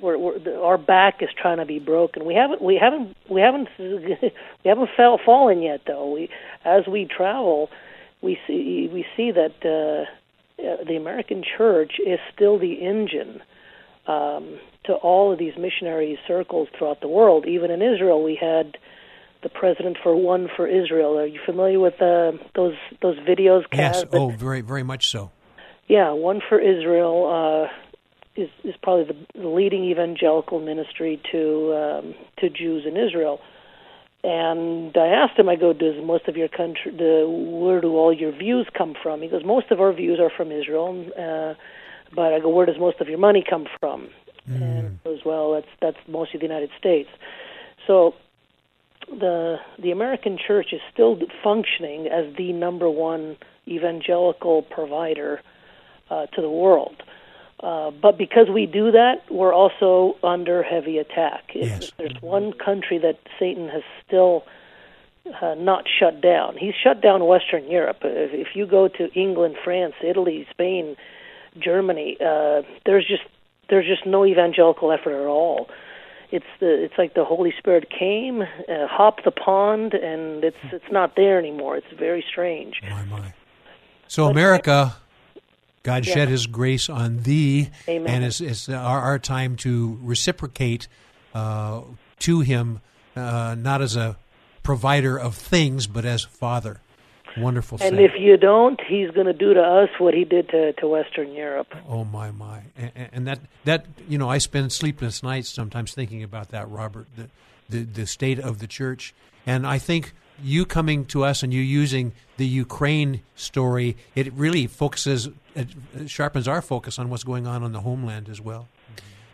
we're, we're, our back is trying to be broken. We haven't we haven't we haven't [laughs] we haven't fell fallen yet though. We as we travel, we see we see that uh, the American church is still the engine um, to all of these missionary circles throughout the world. Even in Israel, we had the president for One for Israel. Are you familiar with uh, those those videos? Yes. oh, very very much so. Yeah, One for Israel. Uh, is is probably the, the leading evangelical ministry to um, to Jews in Israel. And I asked him, I go, does most of your country, the, where do all your views come from? He goes, most of our views are from Israel. Uh, but I go, where does most of your money come from? Mm. And as well, that's that's mostly the United States. So the the American church is still functioning as the number one evangelical provider uh, to the world. Uh, but because we do that, we're also under heavy attack. Yes. If there's one country that Satan has still uh, not shut down, he's shut down Western Europe. If, if you go to England, France, Italy, Spain, Germany, uh, there's just there's just no evangelical effort at all. it's the it's like the Holy Spirit came, uh, hopped the pond, and it's it's not there anymore. It's very strange. My my. So America, God shed His grace on thee, Amen. and it's, it's our, our time to reciprocate uh, to Him, uh, not as a provider of things, but as Father. Wonderful. And saying. if you don't, he's going to do to us what he did to, to Western Europe. Oh my my, and, and that that you know, I spend sleepless nights sometimes thinking about that, Robert, the, the the state of the church, and I think you coming to us and you using the Ukraine story, it really focuses, it sharpens our focus on what's going on on the homeland as well.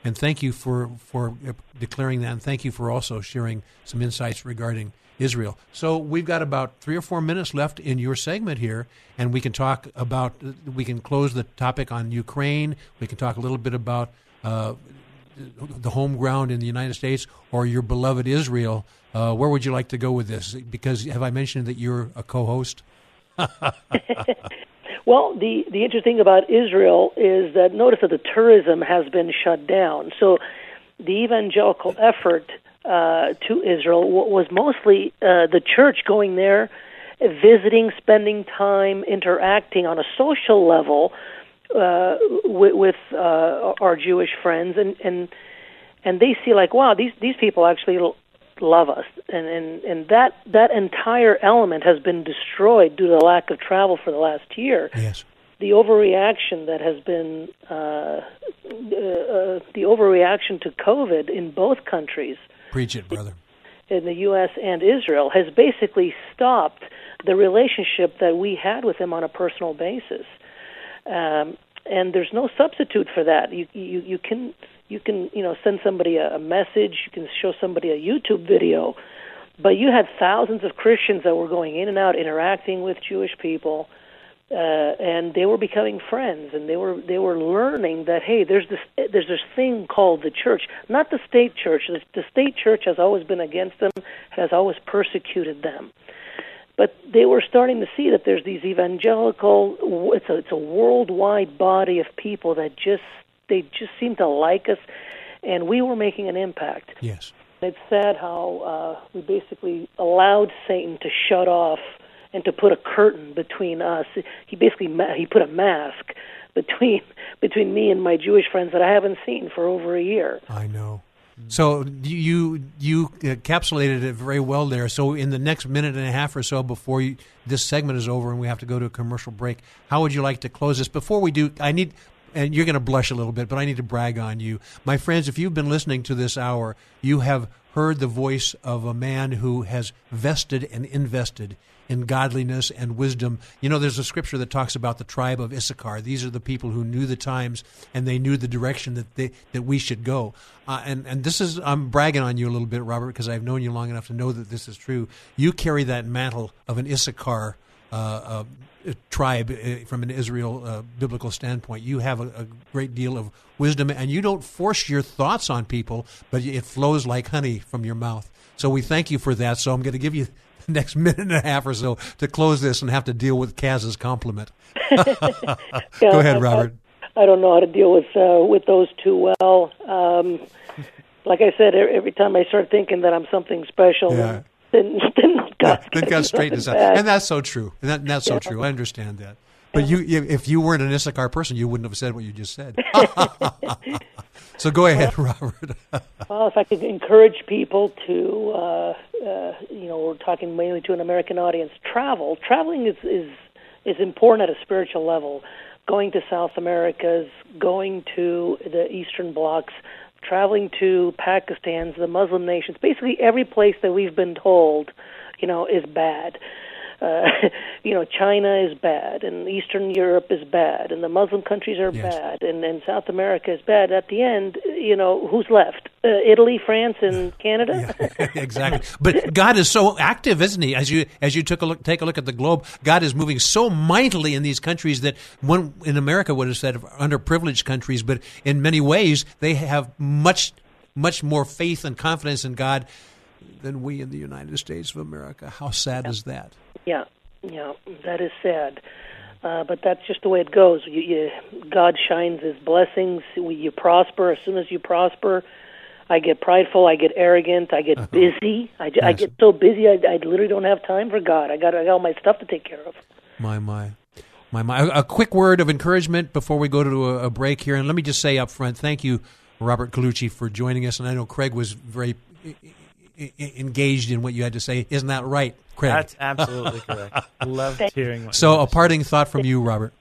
And thank you for for uh, declaring that, and thank you for also sharing some insights regarding Israel. So we've got about three or four minutes left in your segment here, and we can talk about. We can close the topic on Ukraine. We can talk a little bit about uh, the home ground in the United States or your beloved Israel. Uh, where would you like to go with this? Because have I mentioned that you're a co-host? [laughs] Well, the the interesting about Israel is that notice that the tourism has been shut down. So the evangelical effort uh, to Israel was mostly uh, the church going there, visiting, spending time, interacting on a social level uh, with, with uh, our Jewish friends, and and and they see like, wow, these these people actually love us, and and and that that entire element has been destroyed due to the lack of travel for the last year. Yes. the overreaction that has been uh, uh, uh, the overreaction to COVID in both countries, Preach it, brother. in the U.S. and Israel, has basically stopped the relationship that we had with them on a personal basis. Um, and there's no substitute for that. You you you can you can you know send somebody a, a message, you can show somebody a YouTube video, but you had thousands of Christians that were going in and out, interacting with Jewish people uh, and they were becoming friends, and they were they were learning that hey, there's this there's this thing called the church, not the state church. The, the state church has always been against them, has always persecuted them, but they were starting to see that there's these evangelical. It's a it's a worldwide body of people that just they just seem to like us, and we were making an impact. Yes. It's sad how uh, we basically allowed Satan to shut off and to put a curtain between us. He basically ma- he put a mask between between me and my Jewish friends that I haven't seen for over a year. I know. So you you encapsulated it very well there. So in the next minute and a half or so before you, this segment is over and we have to go to a commercial break, how would you like to close this? Before we do, I need and you're going to blush a little bit, but I need to brag on you, my friends. If you've been listening to this hour, you have heard the voice of a man who has vested and invested in godliness and wisdom. You know, there's a scripture that talks about the tribe of Issachar. These are the people who knew the times and they knew the direction that they that we should go. Uh, and and this is I'm bragging on you a little bit, Robert, because I've known you long enough to know that this is true. You carry that mantle of an Issachar. Uh, uh, tribe uh, from an Israel uh, biblical standpoint. You have a, a, great deal of wisdom, and you don't force your thoughts on people, but it flows like honey from your mouth. So we thank you for that. So I'm going to give you [laughs] next minute and a half or so to close this and have to deal with Kaz's compliment. [laughs] [laughs] Yeah, Go ahead, I- Robert. I, I don't know how to deal with uh, with those two well. Um, like I said, every time I start thinking that I'm something special, Yeah. then then Yeah, God, then God straightens out, and that's so true. And, that, and that's so true. I understand that. But you, if you weren't an Issachar person, you wouldn't have said what you just said. [laughs] so go ahead, Robert. [laughs] Well, if I could encourage people to, uh, uh, you know, we're talking mainly to an American audience. Travel, traveling is is is important at a spiritual level. Going to South Americas, going to the Eastern blocs, traveling to Pakistan's, the Muslim nations, basically every place that we've been told, you know, is bad. Uh, [laughs] you know, China is bad, and Eastern Europe is bad, and the Muslim countries are Yes. bad, and, and South America is bad. At the end, you know, who's left? Uh, Italy, France, and [laughs] Canada. [laughs] exactly. But God is so active, isn't He? As you as you took a look, take a look at the globe, God is moving so mightily in these countries that one in America would have said underprivileged countries, but in many ways they have much much more faith and confidence in God than we in the United States of America. How sad is that? Yeah, yeah, that is sad. Uh, but that's just the way it goes. You, you, God shines His blessings. We, you prosper as soon as you prosper. I get prideful. I get arrogant. I get busy. I, Yes. get so busy. I, I literally don't have time for God. I got, I got all my stuff to take care of. My my. My, my, a quick word of encouragement before we go to a, a break here, and let me just say up front, thank you, Robert Colucci, for joining us. And I know Craig was very engaged in what you had to say. Isn't that right, Craig? That's absolutely correct. [laughs] Loved hearing what so, you a had parting thought from you, Robert.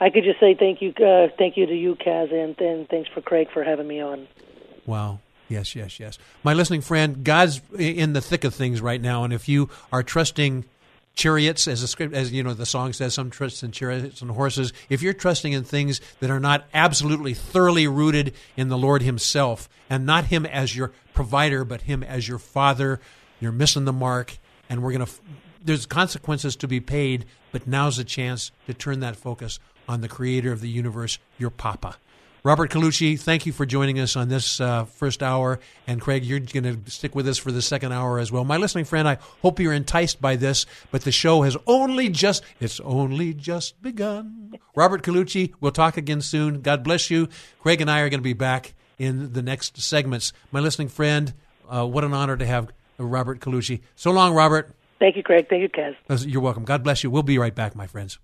I could just say thank you, uh, thank you to you, Kaz, and, and thanks for Craig for having me on. Wow. Yes, yes, yes. My listening friend, God's in the thick of things right now, and if you are trusting chariots, as a script, as you know, the song says, some trust in chariots and horses. If you're trusting in things that are not absolutely thoroughly rooted in the Lord Himself, and not Him as your provider, but Him as your Father, you're missing the mark. And we're gonna. There's consequences to be paid, but now's the chance to turn that focus on the Creator of the universe, your Papa. Robert Colucci, thank you for joining us on this uh, first hour. And Craig, you're going to stick with us for the second hour as well. My listening friend, I hope you're enticed by this, but the show has only just, it's only just begun. Robert Colucci, we'll talk again soon. God bless you. Craig and I are going to be back in the next segments. My listening friend, uh, what an honor to have Robert Colucci. So long, Robert. Thank you, Craig. Thank you, Kaz. You're welcome. God bless you. We'll be right back, my friends.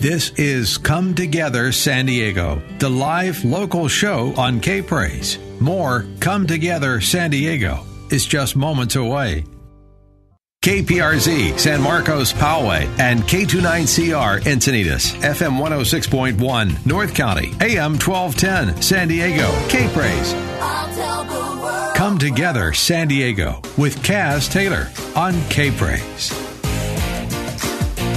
This is Come Together San Diego, the live local show on K Praise. More Come Together San Diego is just moments away. KPRZ San Marcos Poway and K29CR Encinitas FM 106.1 North County AM 1210 San Diego K Praise. Come Together San Diego with Kaz Taylor on K Praise.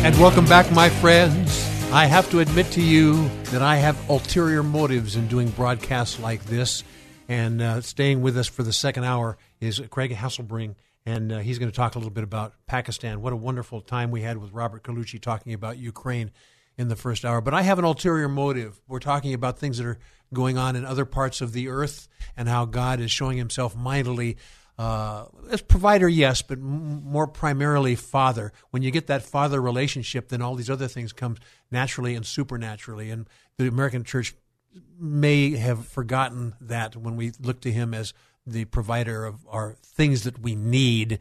And welcome back, my friends. I have to admit to you that I have ulterior motives in doing broadcasts like this. And uh, staying with us for the second hour is Craig Hasselbring, and uh, he's going to talk a little bit about Pakistan. What a wonderful time we had with Robert Colucci talking about Ukraine in the first hour. But I have an ulterior motive. We're talking about things that are going on in other parts of the earth and how God is showing himself mightily uh, as provider, yes, but m- more primarily father. When you get that father relationship, then all these other things come naturally and supernaturally. And the American church may have forgotten that when we look to him as the provider of our things that we need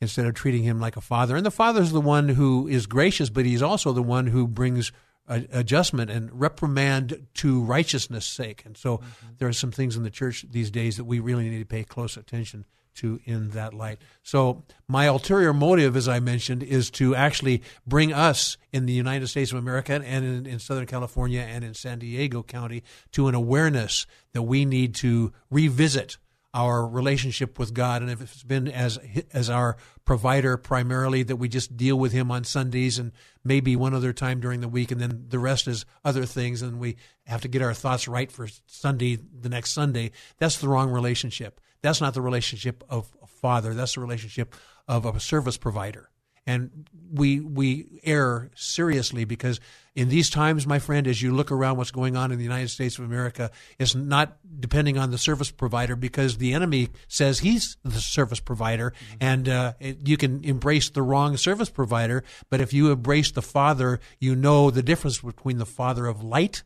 instead of treating him like a father. And the father is the one who is gracious, but he's also the one who brings adjustment and reprimand to righteousness' sake. And so mm-hmm. there are some things in the church these days that we really need to pay close attention to in that light. So my ulterior motive, as I mentioned, is to actually bring us in the United States of America and in, in Southern California and in San Diego County to an awareness that we need to revisit our relationship with God, and if it's been as as our provider primarily, that we just deal with Him on Sundays and maybe one other time during the week, and then the rest is other things, and we have to get our thoughts right for Sunday, the next Sunday. That's the wrong relationship. That's not the relationship of a father. That's the relationship of a service provider and we we err seriously because in these times, my friend, as you look around what's going on in the United States of America, it's not depending on the service provider because the enemy says he's the service provider, and uh, it, you can embrace the wrong service provider. But if you embrace the Father, you know the difference between the Father of light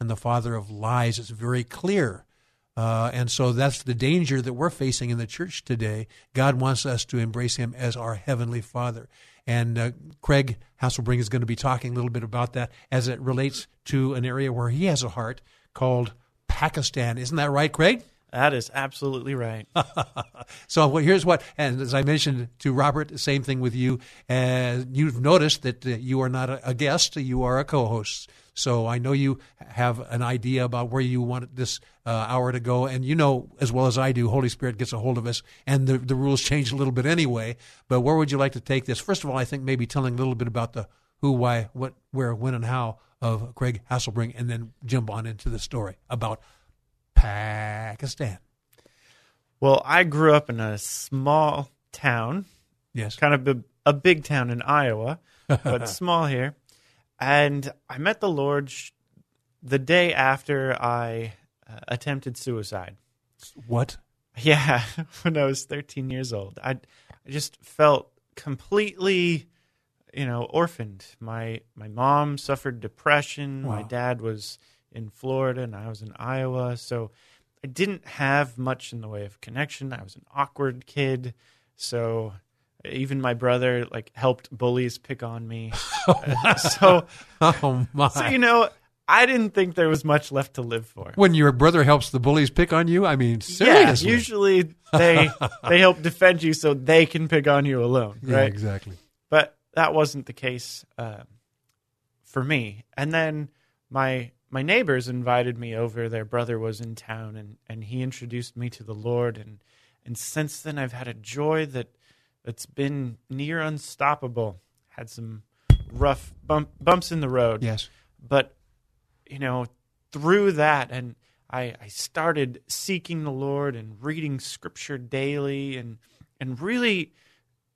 and the Father of lies. It's very clear. Uh, and so that's the danger that we're facing in the church today. God wants us to embrace Him as our Heavenly Father. And uh, Craig Hasselbring is going to be talking a little bit about that as it relates to an area where he has a heart called Pakistan. Isn't that right, Craig? That is absolutely right. [laughs] so well, here's what, and as I mentioned to Robert, the same thing with you. Uh, you've noticed that uh, you are not a, a guest; you are a co-host. So I know you have an idea about where you want this uh, hour to go, and you know as well as I do, Holy Spirit gets a hold of us, and the the rules change a little bit anyway. But where would you like to take this? First of all, I think maybe telling a little bit about the who, why, what, where, when, and how of Craig Hasselbring, and then jump on into the story about Pakistan. Well, I grew up in a small town, Yes. kind of a, a big town in Iowa, [laughs] but small here. And I met the Lord sh- the day after I uh, attempted suicide. What? Yeah, [laughs] when I was 13 years old. I, I just felt completely, you know, orphaned. My my mom suffered depression. My dad was in Florida and I was in Iowa. So I didn't have much in the way of connection. I was an awkward kid, so even my brother like helped bullies pick on me. [laughs] so, Oh my! so you know, I didn't think there was much left to live for. when your brother helps the bullies pick on you, I mean, Yeah, seriously. usually they [laughs] they help defend you so they can pick on you alone, Yeah, right? exactly. but that wasn't the case um, for me. And then my my neighbors invited me over. Their brother was in town, and and he introduced me to the Lord. and And since then, I've had a joy that that's been near unstoppable. Had some rough bump, bumps in the road, Yes. but you know through that and I, I started seeking the lord and reading scripture daily and and really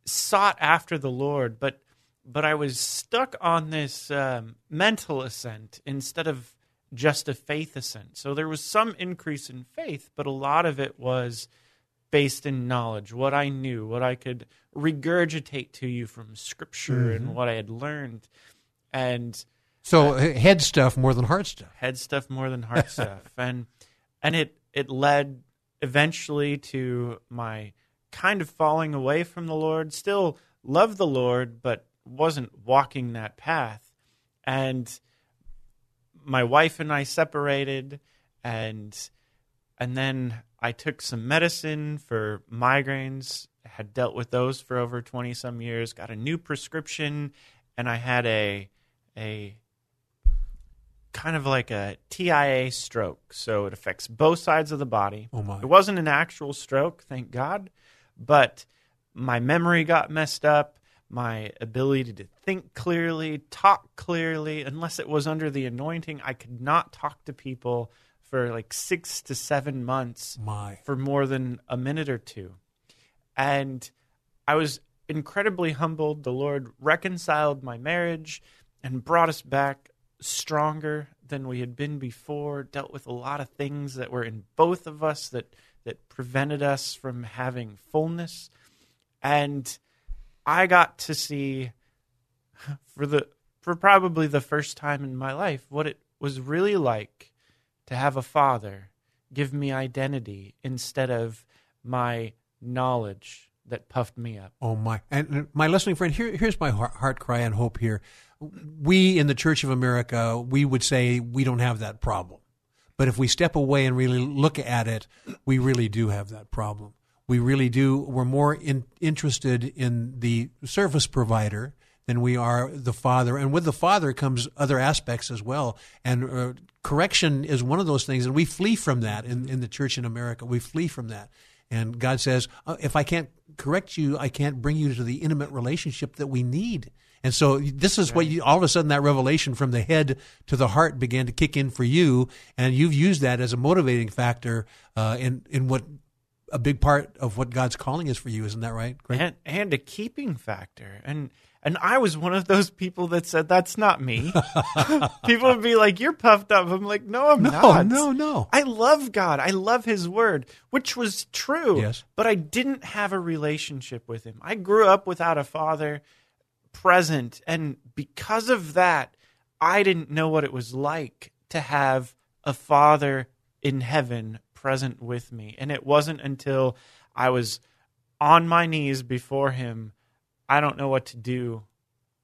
sought after the lord. But but i was stuck on this um, mental assent instead of just a faith assent. So there was some increase in faith but a lot of it was based in knowledge what i knew what i could regurgitate to you from scripture and what i had learned. And So uh, head stuff more than heart stuff. head stuff more than heart [laughs] stuff. And and it it led eventually to my kind of falling away from the lord. Still loved the lord but wasn't walking that path. And my wife and i separated and and then i took some medicine for migraines. Had dealt with those for over 20 some years. Got a new prescription and i had a a kind of like a TIA stroke. So it affects both sides of the body. Oh, my. It wasn't an actual stroke, thank God, but my memory got messed up. My ability to think clearly, talk clearly, unless it was under the anointing, I could not talk to people for like six to seven months My. for more than a minute or two. And I was incredibly humbled. The Lord reconciled my marriage and brought us back stronger than we had been before, dealt with a lot of things that were in both of us that that prevented us from having fullness. And I got to see [laughs] for the for probably the first time in my life what it was really like to have a father give me identity instead of my knowledge that puffed me up. Oh my! And my listening friend, here, here's my heart, heart cry and hope. Here, we in the Church of America, we would say we don't have that problem, but if we step away and really look at it, we really do have that problem. We really do. We're more in, interested in the service provider than we are the father, and with the father comes other aspects as well. And uh, correction is one of those things, and we flee from that in, in the church in America. We flee from that. And God says, uh, if I can't correct you, I can't bring you to the intimate relationship that we need. And so this is what you, all of a sudden that revelation from the head to the heart began to kick in for you, and you've used that as a motivating factor uh, in in what a big part of what God's calling is for you. Isn't that right? Greg? and and a keeping factor and and I was one of those people that said that's not me. [laughs] people would be like, "You're puffed up." I'm like, "No, I'm not. No, not. no, no. I love God. I love His Word, which was true. Yes. but I didn't have a relationship with Him. I grew up without a father present, and because of that, I didn't know what it was like to have a father in heaven present with me. And it wasn't until I was on my knees before him, I don't know what to do,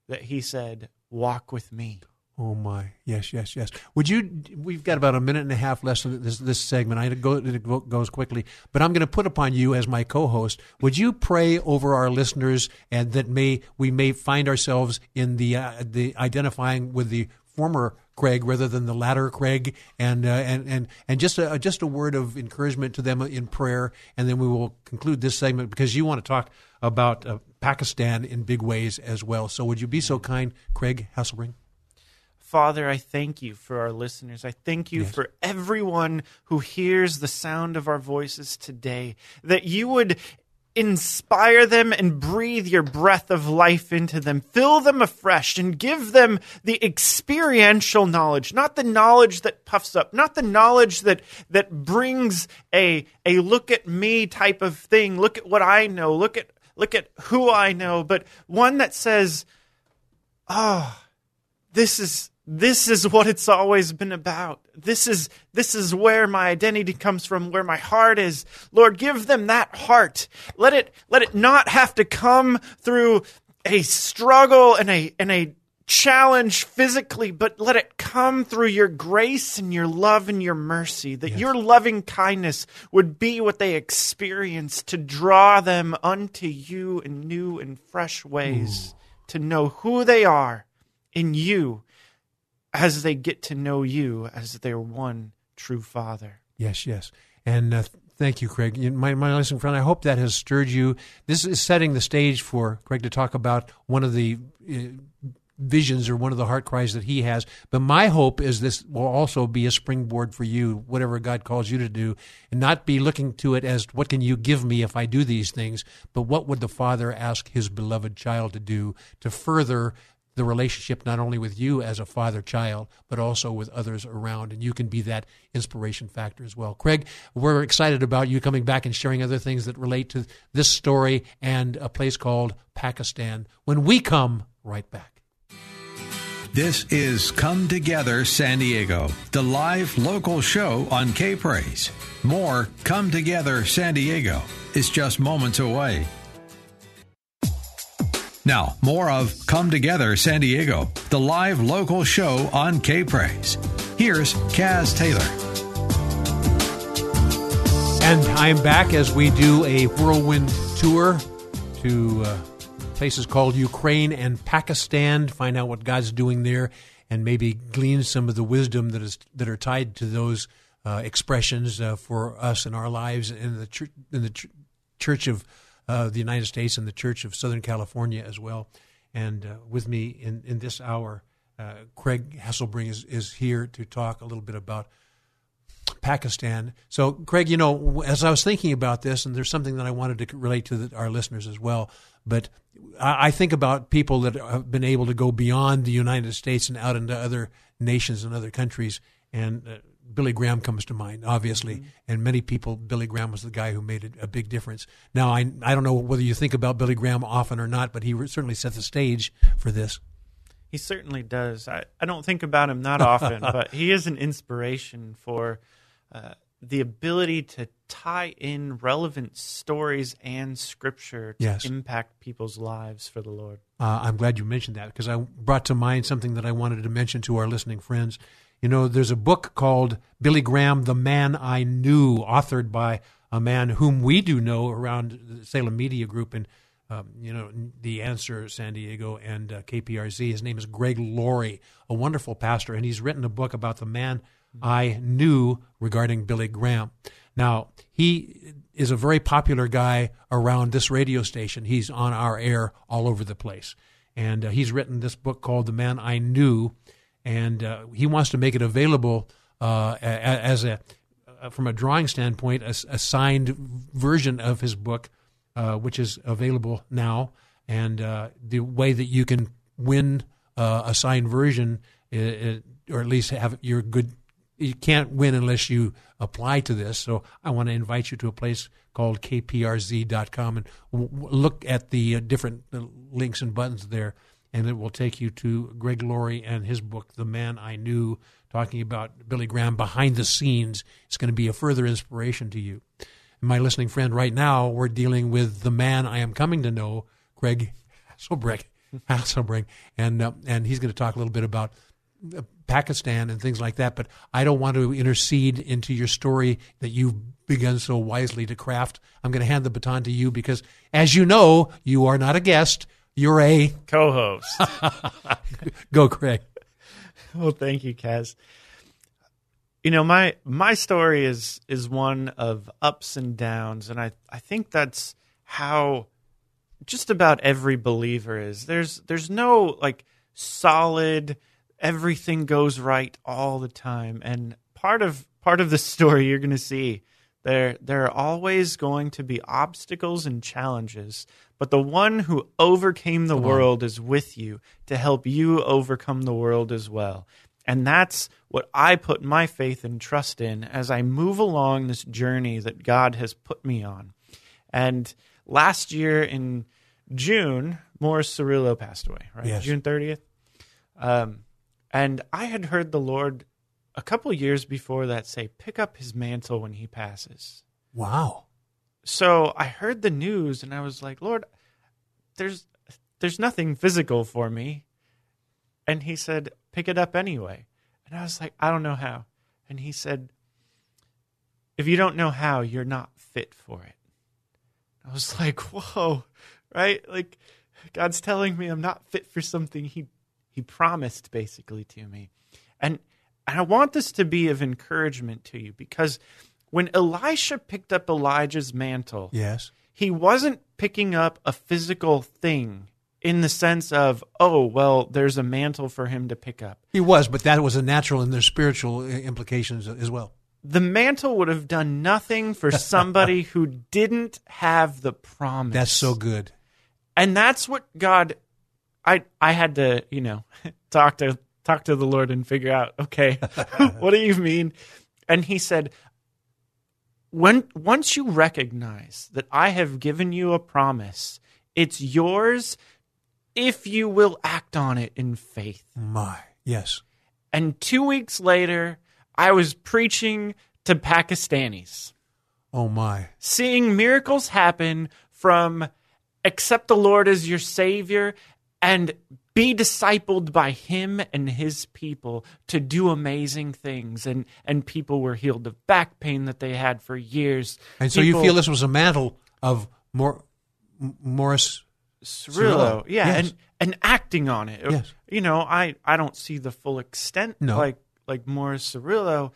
that he said, Walk with me. Oh my! Yes, yes, yes. Would you? We've got about a minute and a half left in this this segment. I go it goes quickly, but I'm going to put upon you as my co-host. Would you pray over our listeners, and that may we may find ourselves in the uh, the identifying with the former Craig rather than the latter Craig, and uh, and and and just a just a word of encouragement to them in prayer, and then we will conclude this segment because you want to talk about uh, Pakistan in big ways as well. So would you be so kind, Craig Hasselbring? Father, I thank you for our listeners. I thank you Yes. for everyone who hears the sound of our voices today, that you would inspire them and breathe your breath of life into them, fill them afresh, and give them the experiential knowledge, not the knowledge that puffs up, not the knowledge that, that brings a, a look at me type of thing, look at what I know, look at, look at who I know, but one that says, oh, this is this is what it's always been about. This is this is where my identity comes from, where my heart is. Lord, give them that heart. Let it let it not have to come through a struggle and a and a challenge physically, but let it come through your grace and your love and your mercy, that yes. your loving kindness would be what they experience to draw them unto you in new and fresh ways, Ooh. to know who they are in you as they get to know you as their one true Father. Yes, yes. And uh, thank you, Craig. My, my listening friend, I hope that has stirred you. This is setting the stage for Craig to talk about one of the. Uh, visions or one of the heart cries that he has. But my hope is this will also be a springboard for you, whatever God calls you to do, and not be looking to it as what can you give me if I do these things, but what would the Father ask his beloved child to do to further the relationship not only with you as a father child, but also with others around. And you can be that inspiration factor as well. Craig, we're excited about you coming back and sharing other things that relate to this story and a place called Pakistan when we come right back. This is Come Together San Diego, the live local show on K Praise. More Come Together San Diego is just moments away. Now, more of Come Together San Diego, the live local show on K Praise. Here's Kaz Taylor. And I'm back as we do a whirlwind tour to. Uh, places called Ukraine and Pakistan. Find out what God's doing there, and maybe glean some of the wisdom that is that are tied to those uh, expressions uh, for us in our lives in the ch- in the ch- Church of uh, the United States and the Church of Southern California as well. And uh, with me in in this hour, uh, Craig Hasselbring is is here to talk a little bit about. Pakistan. So, Craig, you know, as I was thinking about this, and there's something that I wanted to relate to the, our listeners as well, but I think about people that have been able to go beyond the United States and out into other nations and other countries. And uh, Billy Graham comes to mind, obviously. Mm-hmm. And many people, Billy Graham was the guy who made a, a, big difference. Now, I, I don't know whether you think about Billy Graham often or not, but he certainly set the stage for this. He certainly does. I, I don't think about him that often, [laughs] but he is an inspiration for uh, the ability to tie in relevant stories and scripture to yes. impact people's lives for the Lord. Uh, I'm glad you mentioned that because I brought to mind something that I wanted to mention to our listening friends. You know, there's a book called Billy Graham, The Man I Knew, authored by a man whom we do know around the Salem Media Group and, um, you know, The Answer San Diego and uh, KPRZ. His name is Greg Laurie, a wonderful pastor, and he's written a book about the man I knew regarding Billy Graham. Now, he is a very popular guy around this radio station. He's on our air all over the place. And uh, he's written this book called The Man I Knew, and uh, he wants to make it available uh, as a, uh, from a drawing standpoint, a, a signed version of his book, uh, which is available now. And uh, the way that you can win a signed version, or at least have your good you can't win unless you apply to this. So I want to invite you to a place called kprz.com and look at the different links and buttons there, and it will take you to Greg Laurie and his book, The Man I Knew, talking about Billy Graham behind the scenes. It's going to be a further inspiration to you. And my listening friend, right now, we're dealing with the man I am coming to know, Greg Hasselbring. [laughs] Hasselbring, and uh, and he's going to talk a little bit about Pakistan and things like that, but I don't want to intercede into your story that you've begun so wisely to craft. I'm going to hand the baton to you because, as you know, you are not a guest. You're a co host. [laughs] Go, Craig. Well, thank you, Kaz. You know, my my story is is one of ups and downs, and I, I think that's how just about every believer is. There's there's no like solid everything goes right all the time. And part of part of the story you're going to see there there are always going to be obstacles and challenges, but the one who overcame the Come world on. is with you to help you overcome the world as well. And that's what I put my faith and trust in as I move along this journey that God has put me on. And last year in June, Morris Cerullo passed away, right? Yes. June 30th. Um, And I had heard the Lord a couple years before that say, pick up his mantle when he passes. Wow. So I heard the news and I was like, Lord, there's there's nothing physical for me. And he said, pick it up anyway. And I was like, I don't know how. And he said, if you don't know how, you're not fit for it. I was [laughs] like, whoa, right? Like God's telling me I'm not fit for something he he promised basically to me. And and I want this to be of encouragement to you because when Elisha picked up Elijah's mantle, Yes. he wasn't picking up a physical thing in the sense of, oh, well, there's a mantle for him to pick up. He was, but that was a natural and there's spiritual implications as well. The mantle would have done nothing for [laughs] somebody who didn't have the promise. That's so good. and that's what God I I had to, you know, [laughs] talk to talk to the Lord and figure out, okay, [laughs] what do you mean? And he said, when once you recognize that I have given you a promise, it's yours if you will act on it in faith. My. Yes. And 2 weeks later, I was preaching to Pakistanis Oh my. seeing miracles happen from accept the Lord as your Savior and be discipled by Him and His people to do amazing things. And, and people were healed of back pain that they had for years. And so you feel this was a mantle of Morris Cerullo, Cerullo, yeah, yes. and and acting on it. Yes. You know, I I don't see the full extent No. like like Morris Cerullo,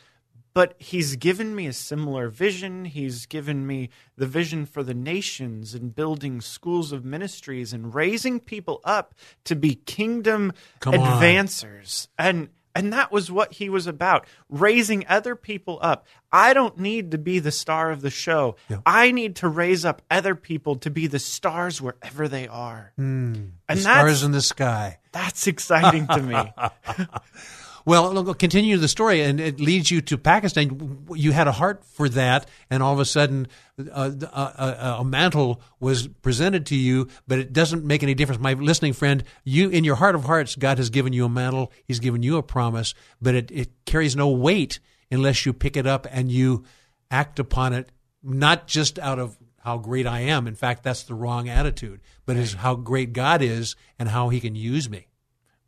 but he's given me a similar vision. He's given me the vision for the nations and building schools of ministries and raising people up to be kingdom Come on. advancers. And and that was what he was about, raising other people up. I don't need to be the star of the show. I need to raise up other people to be the stars wherever they are. Hmm. and the that's stars in the sky. that's exciting to me. [laughs] Well, look, continue the story, and it leads you to Pakistan. You had a heart for that, and all of a sudden, uh, a, a, a mantle was presented to you. But it doesn't make any difference, my listening friend. You, in your heart of hearts, God has given you a mantle. He's given you a promise, but it, it carries no weight unless you pick it up and you act upon it. Not just out of how great I am. In fact, that's the wrong attitude. But is how great God is and how He can use me.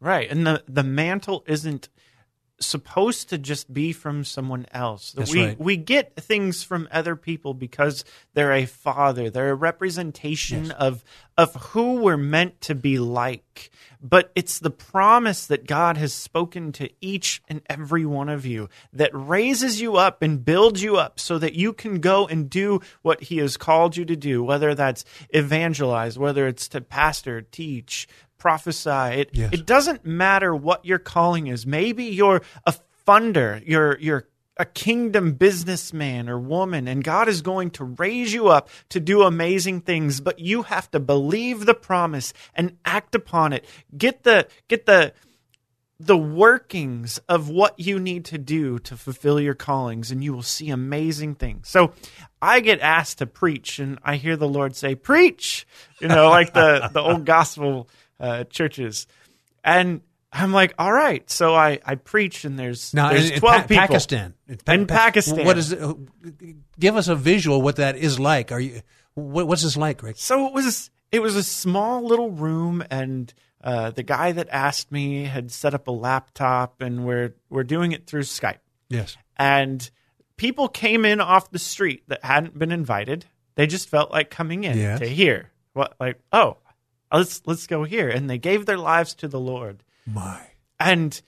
right. And the, the mantle isn't supposed to just be from someone else. That's we right. we get things from other people because they're a father. They're a representation of of who we're meant to be like. But it's the promise that God has spoken to each and every one of you that raises you up and builds you up so that you can go and do what he has called you to do, whether that's evangelize, whether it's to pastor, teach, prophesy. It Yes. it doesn't matter what your calling is. Maybe you're a funder, you're you're a kingdom businessman or woman, and God is going to raise you up to do amazing things, but you have to believe the promise and act upon it. Get the get the the workings of what you need to do to fulfill your callings, and you will see amazing things. So I get asked to preach, and I hear the Lord say, Preach, you know, like the, the old gospel uh, churches. And I'm like, All right. So I, I preach, and there's, Now, there's in, in 12 Pa- people. Pakistan, Pa- In Pa- Pakistan. what is? It, give us a visual what that is like. Are you? What, what's this like, Rick? So it was it was a small little room, and uh, the guy that asked me had set up a laptop, and we're we're doing it through Skype. Yes. and people came in off the street that hadn't been invited. They just felt like coming in Yes. to hear what, like, oh, let's let's go here, and they gave their lives to the Lord. My. And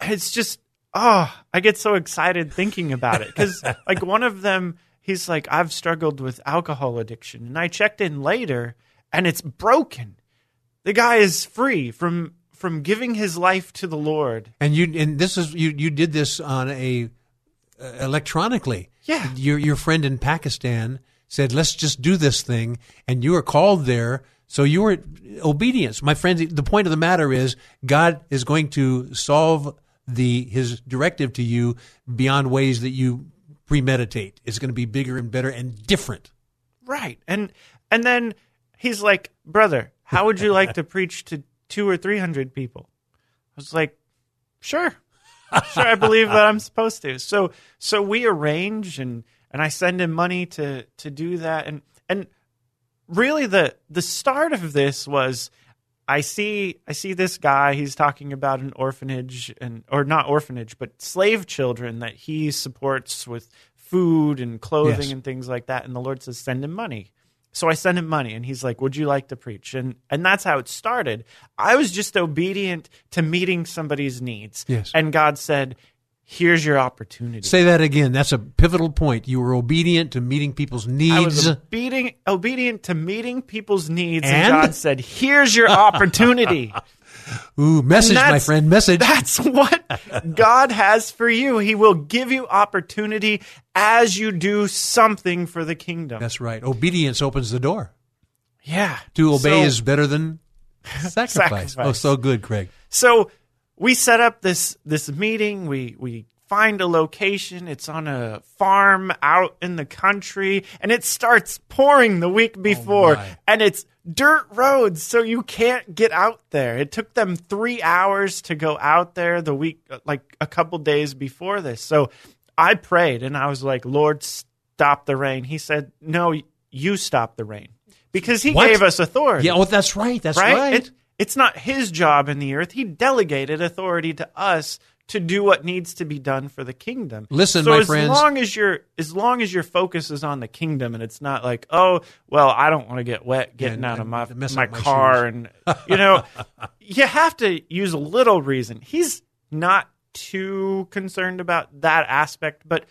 it's just, oh, I get so excited thinking about it because, [laughs] like, one of them, he's like, I've struggled with alcohol addiction, and I checked in later, and it's broken. The guy is free from from giving his life to the Lord. And you and this is you you did this on a uh, electronically. Yeah. Your your friend in Pakistan said, "Let's just do this thing," and you were called there. So you were obedience, my friend. The point of the matter is, God is going to solve the His directive to you beyond ways that you premeditate. It's going to be bigger and better and different. Right. And and then he's like, "Brother, how would you like to [laughs] preach to 2 or 300 people?" I was like, Sure. sure, I believe that I'm supposed to. So so we arrange and and I send him money to to do that and and really the the start of this was I see I see this guy he's talking about an orphanage and or not orphanage but slave children that he supports with food and clothing Yes. and things like that and the Lord says send him money. So I send him money and he's like, "Would you like to preach?" And and that's how it started. I was just obedient to meeting somebody's needs. Yes. And God said, "Here's your opportunity." Say that again. That's a pivotal point. You were obedient to meeting people's needs. I was obedient, obedient to meeting people's needs, and, And? God said, "Here's your opportunity." [laughs] Ooh, message, my friend, message. That's what God has for you. He will give you opportunity as you do something for the kingdom. That's right. Obedience opens the door. yeah. To obey So- is better than sacrifice. [laughs] Sacrifice. Oh, so good, Craig. So we set up this this meeting. We we find a location. It's on a farm out in the country, and it starts pouring the week oh, before, my. and it's dirt roads, so you can't get out there. It took them three hours to go out there the week, like a couple days before this. So I prayed, and I was like, "Lord, stop the rain." He said, "No, you stop the rain." Because he What? gave us authority Yeah, oh, that's right. That's right. right? It, it's not his job in the earth. He delegated authority to us to do what needs to be done for the kingdom. Listen, so my as friends. long as your as long as your focus is on the kingdom and it's not like, oh, well, I don't want to get wet getting out of my my car, and you know, [laughs] you have to use a little reason. He's not too concerned about that aspect, but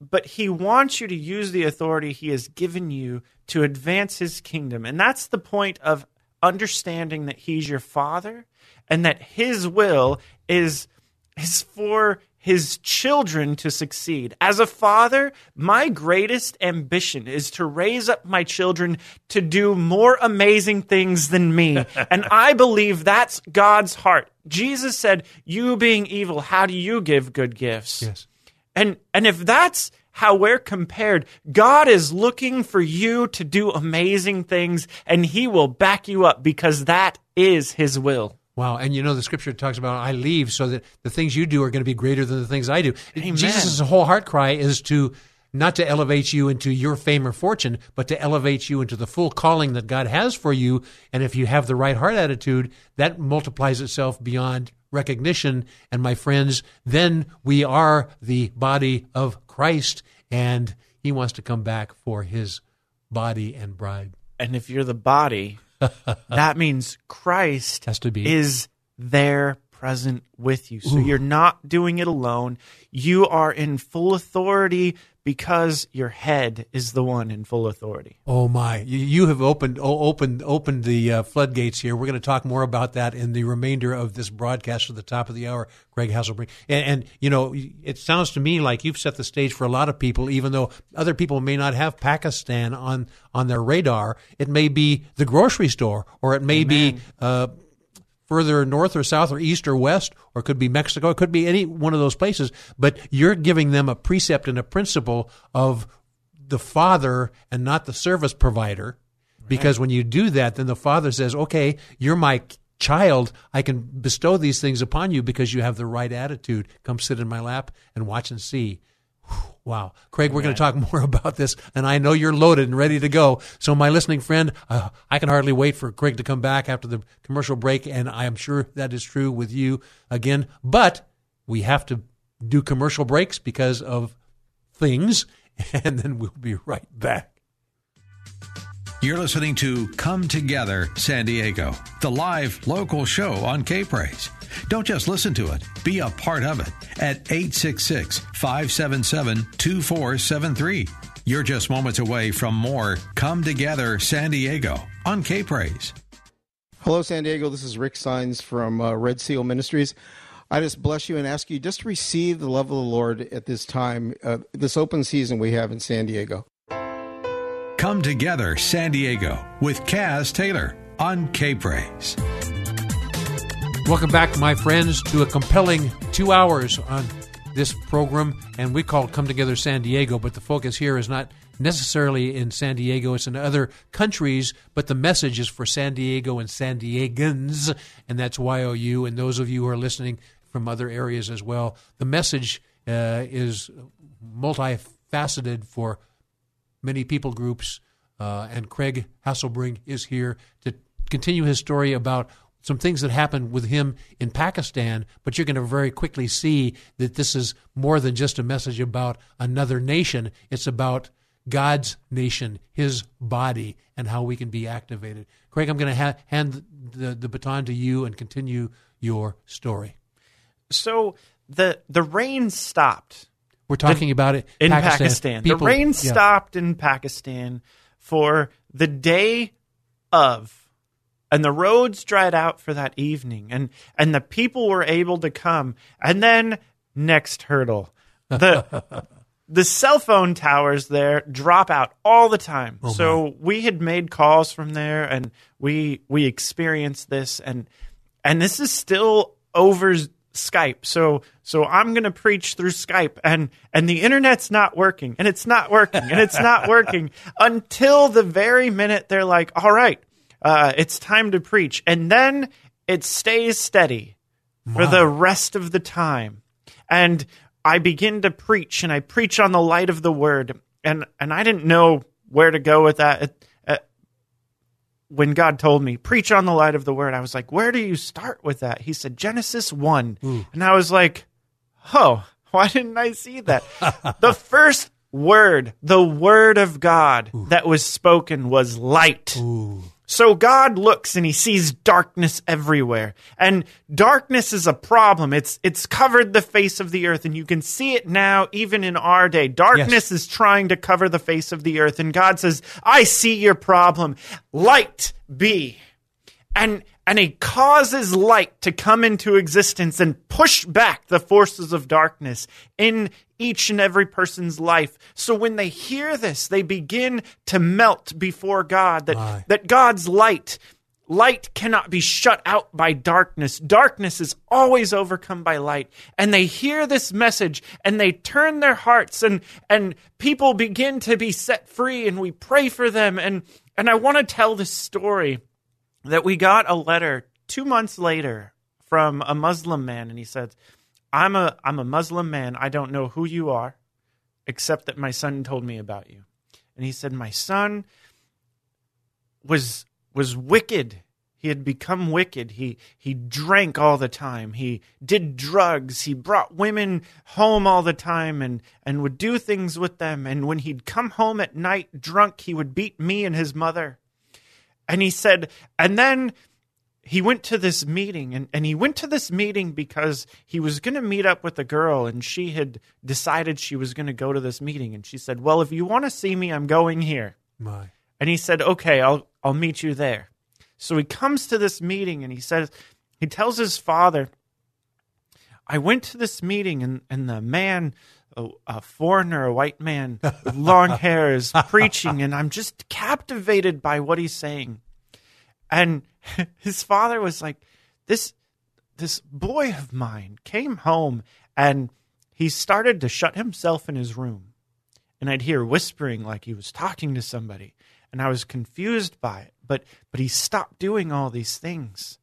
but he wants you to use the authority he has given you to advance his kingdom. And that's the point of understanding that he's your father and that his will is is for his children to succeed. As a father, my greatest ambition is to raise up my children to do more amazing things than me. [laughs] and I believe that's God's heart. Jesus said, "You being evil, how do you give good gifts?" Yes. And and if that's how we're compared, God is looking for you to do amazing things and he will back you up because that is his will. Wow. And you know, the scripture talks about, I leave so that the things you do are going to be greater than the things I do. Jesus' whole heart cry is to not to elevate you into your fame or fortune, but to elevate you into the full calling that God has for you. And if you have the right heart attitude, that multiplies itself beyond recognition. And my friends, then we are the body of Christ, and He wants to come back for His body and bride. And if you're the body, [laughs] that means Christ Has to be. is there present with you. So you're not doing it alone. You are in full authority because your head is the one in full authority. Oh my! You, have opened opened opened the uh, floodgates here. We're going to talk more about that in the remainder of this broadcast at the top of the hour. Greg Hasselbring, and, and you know, it sounds to me like you've set the stage for a lot of people, even though other people may not have Pakistan on on their radar. It may be the grocery store, or it may be. Uh, further north or south or east or west, or it could be Mexico, it could be any one of those places, but you're giving them a precept and a principle of the father and not the service provider. Because when you do that, then the father says, okay, you're my child. I can bestow these things upon you because you have the right attitude. Come sit in my lap and watch and see. Wow. Craig, we're going to talk [laughs] more about this, and I know you're loaded and ready to go. So, my listening friend, uh, I can hardly wait for Craig to come back after the commercial break, and I am sure that is true with you again. But we have to do commercial breaks because of things, [laughs] and then we'll be right back. You're listening to Come Together San Diego, the live local show on K Praise. Don't just listen to it, be a part of it at 866 577 2473. You're just moments away from more Come Together San Diego on K Praise. Hello, San Diego. This is Rick Signs from uh, Red Seal Ministries. I just bless you and ask you just to receive the love of the Lord at this time, uh, this open season we have in San Diego. Come Together San Diego with Kaz Taylor on K Praise. Welcome back, my friends, to a compelling two hours on this program, and we call it Come Together San Diego, but the focus here is not necessarily in San Diego, it's in other countries, but the message is for San Diego and San Diegans, and that's YOU. And those of you who are listening from other areas as well. The message uh, is multifaceted for many people groups, uh, and Craig Hasselbring is here to continue his story about some things that happened with him in Pakistan, but you're going to very quickly see that this is more than just a message about another nation. It's about God's nation, His body, and how we can be activated. Craig, I'm going to ha- hand the, the baton to you and continue your story. So the the rain stopped. We're talking the, about it in Pakistan. Pakistan. People, the rain yeah. stopped in Pakistan for the day of and the roads dried out for that evening and and the people were able to come. And then next hurdle. The [laughs] the cell phone towers there drop out all the time. Oh, so we had made calls from there and we we experienced this and and this is still over Skype. So so I'm going to preach through Skype and and the internet's not working and it's not working and it's not working [laughs] until the very minute they're like, "All right, uh, it's time to preach." And then it stays steady for the rest of the time. And I begin to preach and I preach on the light of the word and and I didn't know where to go with that. When God told me, preach on the light of the word, I was like, where do you start with that? He said, Genesis 1. And I was like, oh, why didn't I see that? [laughs] the first word, the word of God that was spoken was light. So God looks and he sees darkness everywhere. And darkness is a problem. It's it's covered the face of the earth and you can see it now even in our day. Darkness is trying to cover the face of the earth and God says, "I see your problem. Light be." and and he causes light to come into existence and push back the forces of darkness in each and every person's life. So when they hear this, they begin to melt before God that that God's light light cannot be shut out by darkness. Darkness is always overcome by light. And they hear this message and they turn their hearts and and people begin to be set free and we pray for them and and I want to tell this story that we got a letter two months later from a Muslim man, and he said, "I'm a I'm a Muslim man. I don't know who you are, except that my son told me about you." And he said, "My son was was wicked. He had become wicked. He he drank all the time. He did drugs. He brought women home all the time and and would do things with them. And when he'd come home at night drunk, he would beat me and his mother." And he said, and then he went to this meeting, and, and he went to this meeting because he was going to meet up with a girl, and she had decided she was going to go to this meeting. And she said, Well, if you want to see me, I'm going here. My. And he said, Okay, I'll, I'll meet you there. So he comes to this meeting, and he says, He tells his father, I went to this meeting, and, and the man, a, a foreigner, a white man with long hair, is [laughs] preaching, and I'm just captivated by what he's saying. And [laughs] his father was like, "This, this boy of mine came home, and he started to shut himself in his room, and I'd hear whispering like he was talking to somebody, and I was confused by it. But but he stopped doing all these things."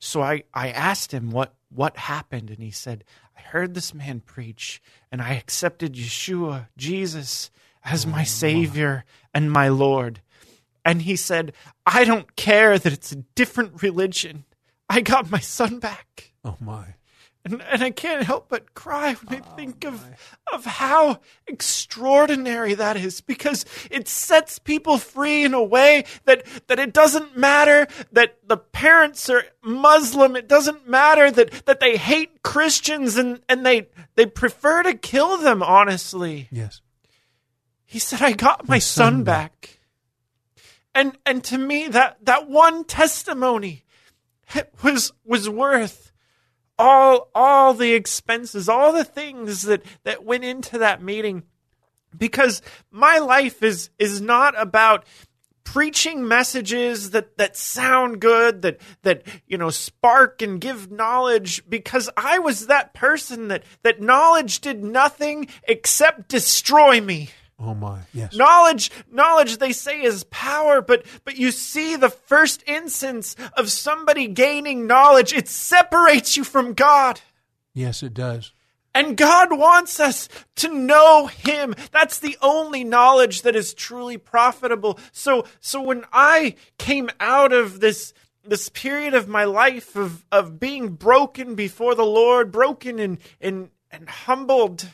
So I, I asked him what, what happened, and he said, I heard this man preach, and I accepted Yeshua, Jesus, as my oh, Savior and my Lord. And he said, I don't care that it's a different religion. I got my son back. Oh my. And, and I can't help but cry when I think of, of how extraordinary that is because it sets people free in a way that, that it doesn't matter that the parents are Muslim. It doesn't matter that, that they hate Christians and, and they, they prefer to kill them, honestly. Yes. He said, I got my, son, son back. And, and to me, that, that one testimony was, was worth all all the expenses, all the things that that went into that meeting because my life is is not about preaching messages that that sound good that that you know spark and give knowledge because I was that person that that knowledge did nothing except destroy me. Oh my. Yes. Knowledge, knowledge, they say is power, but but you see the first instance of somebody gaining knowledge, it separates you from God. Yes, it does. And God wants us to know him. That's the only knowledge that is truly profitable. So so when I came out of this this period of my life of of being broken before the Lord, broken and and and humbled,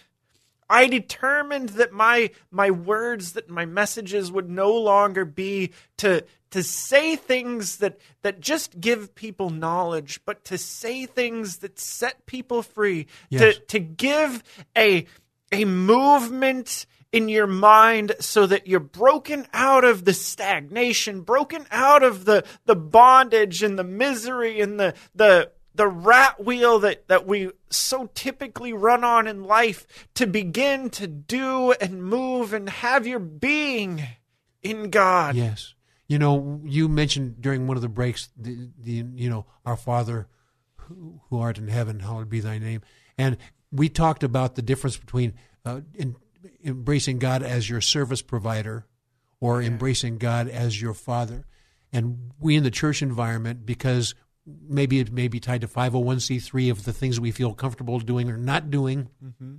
I determined that my my words, that my messages would no longer be to to say things that that just give people knowledge, but to say things that set people free. Yes. To to give a a movement in your mind so that you're broken out of the stagnation, broken out of the the bondage and the misery and the the the rat wheel that, that we so typically run on in life to begin to do and move and have your being in God. Yes. You know, you mentioned during one of the breaks, the, the you know, our Father who, who art in heaven, hallowed be thy name. And we talked about the difference between uh, in, embracing God as your service provider or embracing God as your Father. And we in the church environment, because maybe it may be tied to 501c3 of the things we feel comfortable doing or not doing. Mm-hmm.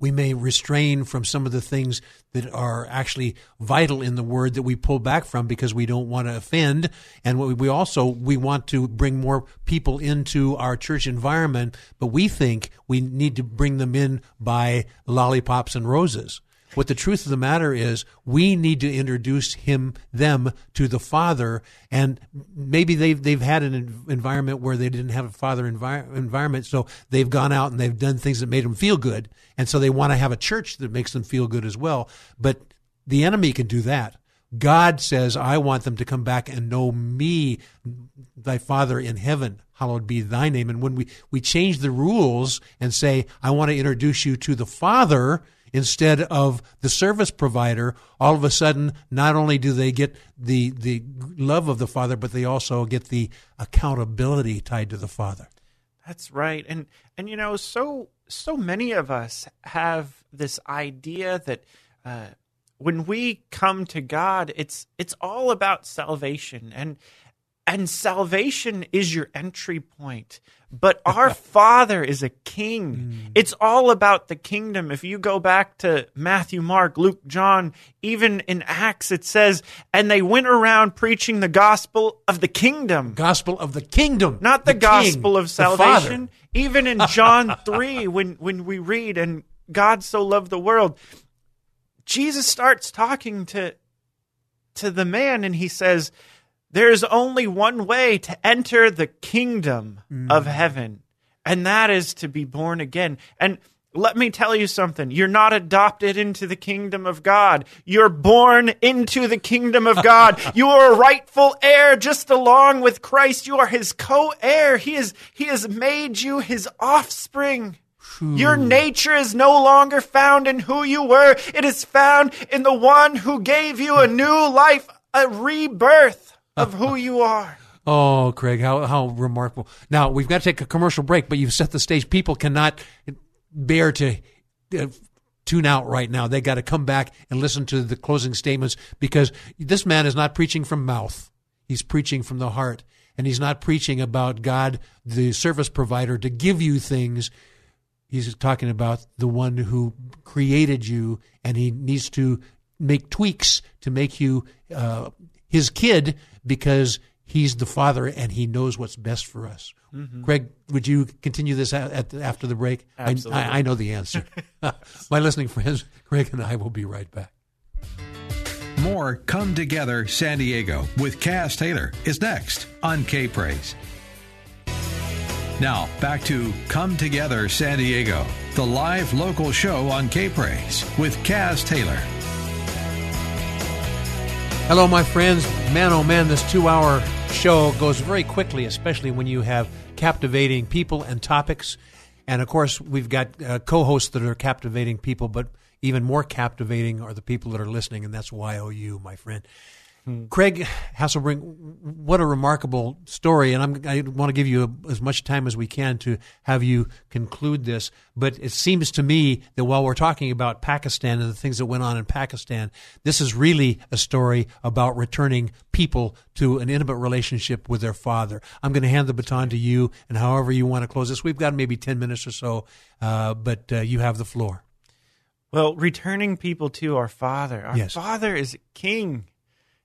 We may restrain from some of the things that are actually vital in the word that we pull back from because we don't want to offend. And we also we want to bring more people into our church environment, but we think we need to bring them in by lollipops and roses. What the truth of the matter is, we need to introduce him, them to the Father, and maybe they've they've had an environment where they didn't have a Father envi- environment, so they've gone out and they've done things that made them feel good, and so they want to have a church that makes them feel good as well. But the enemy can do that. God says, I want them to come back and know me, thy Father in heaven. Hallowed be thy name. And when we, we change the rules and say, I want to introduce you to the Father instead of the service provider, all of a sudden, not only do they get the, the love of the Father, but they also get the accountability tied to the Father. That's right. And and you know, so so many of us have this idea that uh, when we come to God, it's it's all about salvation and and salvation is your entry point. But our [laughs] Father is a king. Mm. It's all about the kingdom. If you go back to Matthew, Mark, Luke, John, even in Acts, it says, and they went around preaching the gospel of the kingdom. Gospel of the kingdom. Not the, king, gospel of salvation. Even in John [laughs] 3, when, when we read, and God so loved the world, Jesus starts talking to, to the man and he says, There's only one way to enter the kingdom of mm. heaven, and that is to be born again. And let me tell you something. You're not adopted into the kingdom of God. You're born into the kingdom of God. [laughs] You are a rightful heir just along with Christ. You are his co-heir. He is, he has made you his offspring. Your nature is no longer found in who you were. It is found in the one who gave you a new life, a rebirth of who you are. [laughs] Oh, Craig, how how remarkable! Now we've got to take a commercial break, but you've set the stage. People cannot bear to uh, tune out right now. They got to come back and listen to the closing statements because this man is not preaching from mouth; he's preaching from the heart, and he's not preaching about God, the service provider, to give you things. He's talking about the one who created you, and he needs to make tweaks to make you uh, his kid because he's the father and he knows what's best for us. Mm-hmm. Greg, would you continue this at, at, after the break? I- Absolutely. I, I know the answer. [laughs] [laughs] My listening friends, Greg and I will be right back. More Come Together San Diego with Kaz Taylor is next on K Praise. Now, back to Come Together San Diego, the live local show on K Praise with Kaz Taylor. Hello, my friends. Man, oh man, this two hour show goes very quickly, especially when you have captivating people and topics. And of course, we've got uh, co hosts that are captivating people, but even more captivating are the people that are listening, and that's YOU, my friend. Craig Hasselbring, what a remarkable story, and I'm, I want to give you as much time as we can to have you conclude this. But it seems to me that while we're talking about Pakistan and the things that went on in Pakistan, this is really a story about returning people to an intimate relationship with their father. I'm going to hand the baton to you, and however you want to close this, we've got maybe 10 minutes or so, uh, but uh, you have the floor. Well, returning people to our Father. Our Yes. Father is King,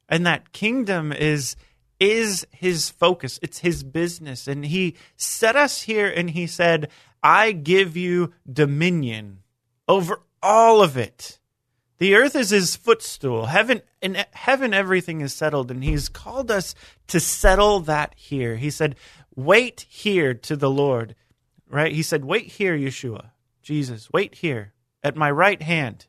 and that kingdom is is His focus. It's His business, and He set us here, and He said, "I give you dominion over all of it." The earth is His footstool. Heaven, in heaven, everything is settled, and He's called us to settle that here. He said, "Wait here to the Lord." Right? He said, "Wait here, Yeshua, Jesus. Wait here." at my right hand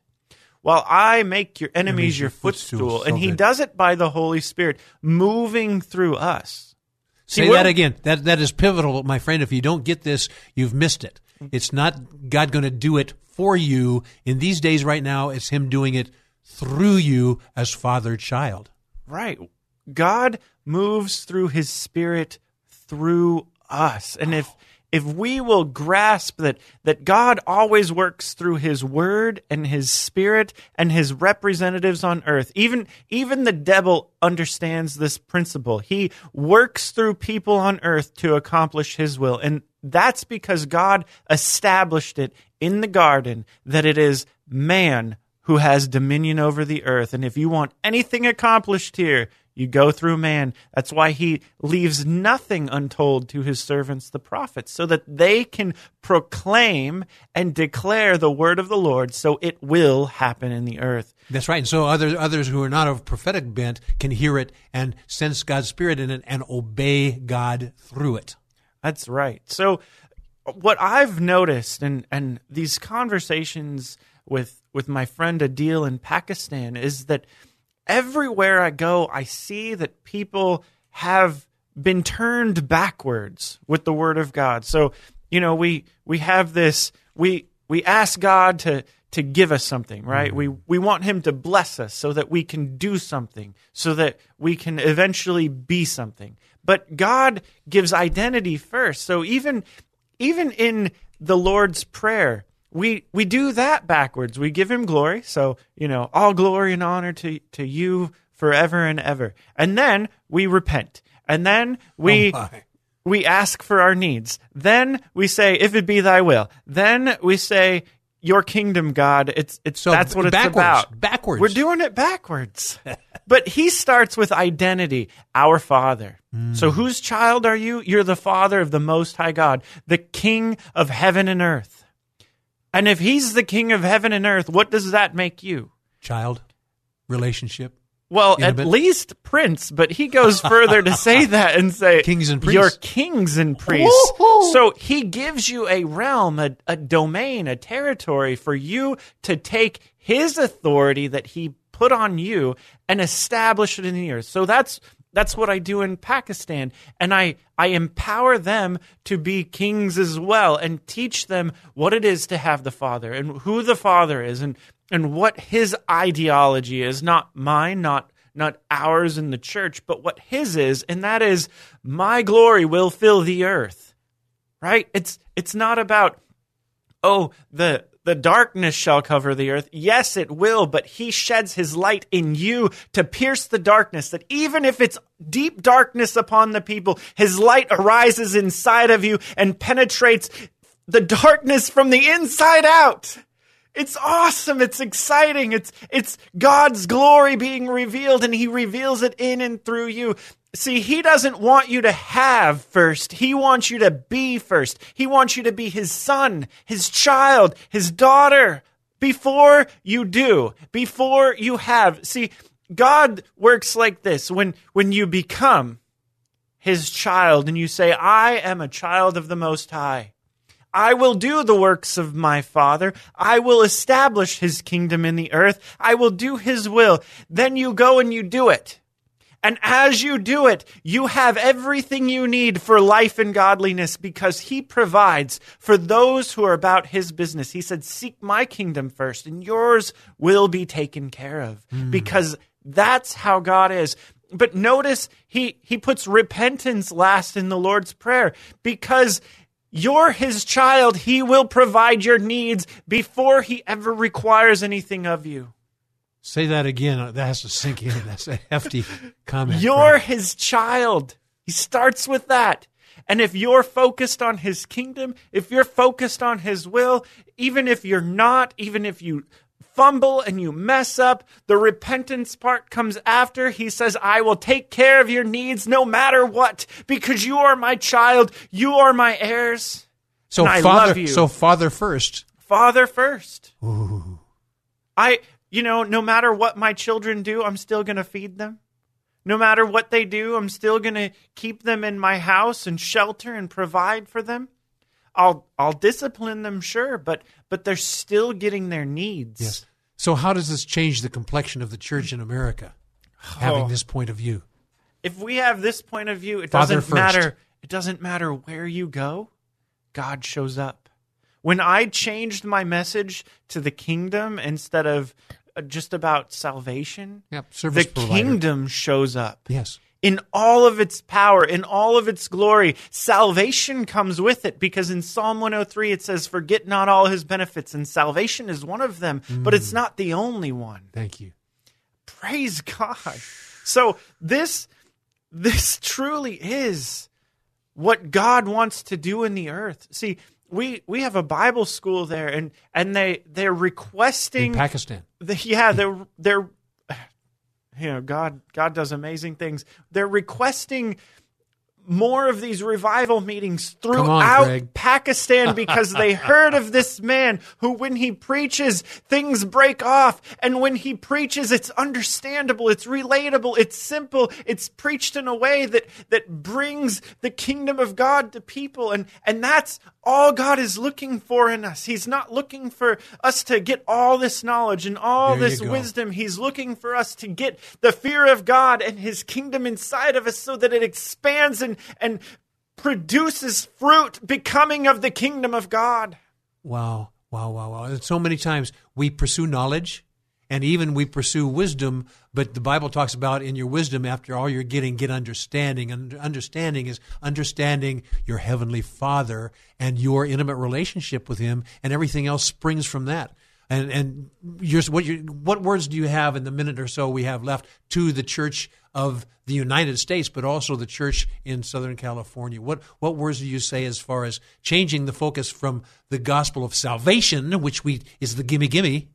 while I make your enemies your footstool. So and he good. does it by the Holy Spirit moving through us. Say See, we're- that again. That that is pivotal, my friend. If you don't get this, you've missed it. It's not God going to do it for you in these days. Right now, it's Him doing it through you as father child. Right. God moves through his spirit through us. And if if we will grasp that that God always works through his word and his spirit and his representatives on earth. Even even the devil understands this principle. He works through people on earth to accomplish his will. And that's because God established it in the garden that it is man who has dominion over the earth. And if you want anything accomplished here, you go through man. That's why he leaves nothing untold to his servants, the prophets, so that they can proclaim and declare the word of the Lord, so it will happen in the earth. That's right. And so other, others who are not of prophetic bent can hear it and sense God's spirit in it and obey God through it. That's right. So what I've noticed and and these conversations with with my friend Adil in Pakistan is that everywhere I go I see that people have been turned backwards with the word of God. So, you know, we we have this we we ask God to to give us something, right? Mm-hmm. We we want him to bless us so that we can do something, so that we can eventually be something. But God gives identity first. So even even in the Lord's prayer, we we do that backwards. We give him glory. So, you know, all glory and honor to to you forever and ever. And then we repent. And then we Oh, we ask for our needs. Then we say, if it be thy will. Then we say, your kingdom, God. It's it's So that's what it's backwards, about. backwards. We're doing it backwards. [laughs] but he starts with identity, our Father. Hmm. So whose child are you? You're the Father of the Most High God, the King of heaven and earth. And if he's the King of heaven and earth, what does that make you? Child, relationship. Well, Intimate. at least prince, but he goes [laughs] further to say that and say Kings and priests. You're kings and priests. so he gives you a realm, a, a domain, a territory for you to take his authority that he put on you and establish it in the earth. So that's that's what I do in Pakistan, and I I empower them to be kings as well, and teach them what it is to have the Father and who the Father is, and and what his ideology is, not mine, not not ours in the church, but what his is, and that is my glory will fill the earth. Right? It's it's not about oh the the darkness shall cover the earth. Yes, it will, but he sheds his light in you to pierce the darkness, that even if it's deep darkness upon the people, his light arises inside of you and penetrates the darkness from the inside out. It's awesome. It's exciting. It's it's God's glory being revealed and he reveals it in and through you. See, he doesn't want you to have first. He wants you to be first. He wants you to be his son, his child, his daughter before you do, before you have. See, God works like this. When when you become his child and you say, "I am a child of the most high." I will do the works of my Father. I will establish his kingdom in the earth. I will do his will. Then you go and you do it. And as you do it, you have everything you need for life and godliness because he provides for those who are about his business. He said, Seek my kingdom first, and yours will be taken care of hmm. because That's how God is. But notice he, he puts repentance last in the Lord's Prayer because you're his child. He will provide your needs before he ever requires anything of you. Say that again. Uh, that has to sink in. [laughs] That's a hefty comment. You're his child. He starts with that. And if you're focused on his kingdom, if you're focused on his will, even if you're not, even if you fumble and you mess up, the repentance part comes after. He says, I will take care of your needs no matter what, because you are my child. You are my heirs. So father, so father first. Father first. Ooh. I, you know, no matter what my children do, I'm still going to feed them. No matter what they do, I'm still going to keep them in my house and shelter and provide for them. I'll I'll discipline them, sure, but but they're still getting their needs. Yes. So how does this change the complexion of the church in America? Having Oh. this point of view. If we have this point of view, it Father doesn't first. matter. It doesn't matter where you go. God shows up. When I changed my message to the kingdom instead of just about salvation, Yep, service the provider. kingdom shows up. Yes. in all of its power, in all of its glory. Salvation comes with it because in Psalm 103 it says, Forget not all his benefits, and salvation is one of them, but Mm. it's not the only one. Thank you. Praise God. So this this truly is what God wants to do in the earth. See, we we have a Bible school there and and they they're requesting In Pakistan. the, yeah, they're they're [sighs] you know, God God does amazing things. They're requesting more of these revival meetings throughout Greg. Pakistan because they [laughs] heard of this man who when he preaches things break off and when he preaches it's understandable it's relatable it's simple it's preached in a way that that brings the kingdom of God to people and and that's all God is looking for in us he's not looking for us to get all this knowledge and all There this wisdom he's looking for us to get the fear of God and his kingdom inside of us so that it expands and and produces fruit becoming of the kingdom of God. Wow, wow, wow, wow. And so many times we pursue knowledge and even we pursue wisdom, but the Bible talks about in your wisdom, after all you're getting, get understanding. And understanding is understanding your heavenly Father and your intimate relationship with Him, and everything else springs from that. And and what you, what words do you have in the minute or so we have left to the Church of the United States, but also the Church in Southern California? What what words do you say as far as changing the focus from the gospel of salvation, which we is the gimme gimme,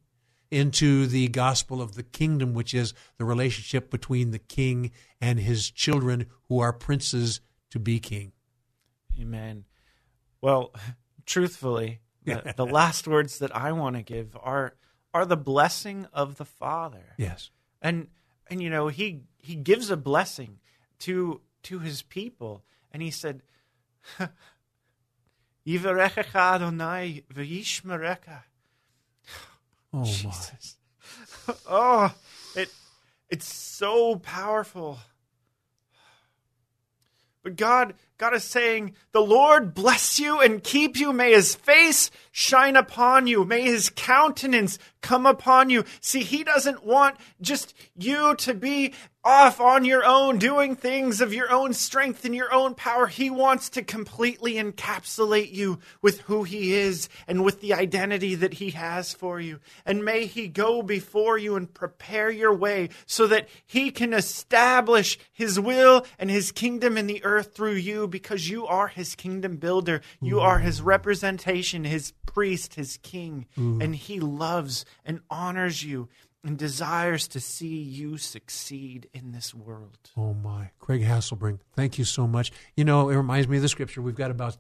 into the gospel of the kingdom, which is the relationship between the king and his children, who are princes to be king? Amen. Well, [laughs] truthfully, the, [laughs] the last words that I want to give are are the blessing of the Father. Yes. And and you know, he he gives a blessing to to his people and he said [laughs] Oh my. Jesus. [laughs] oh, it it's so powerful. But God, God is saying, "The Lord bless you and keep you. May His face shine upon you. May His countenance come upon you." See, He doesn't want just you to be off on your own, doing things of your own strength and your own power. He wants to completely encapsulate you with who He is and with the identity that He has for you. And may He go before you and prepare your way so that He can establish His will and His kingdom in the earth through you because you are His kingdom builder. You mm-hmm. are His representation, His priest, His king. Mm. And He loves and honors you and desires to see you succeed in this world. Oh my. Craig Hasselbring, thank you so much. You know, it reminds me of the scripture. We've got about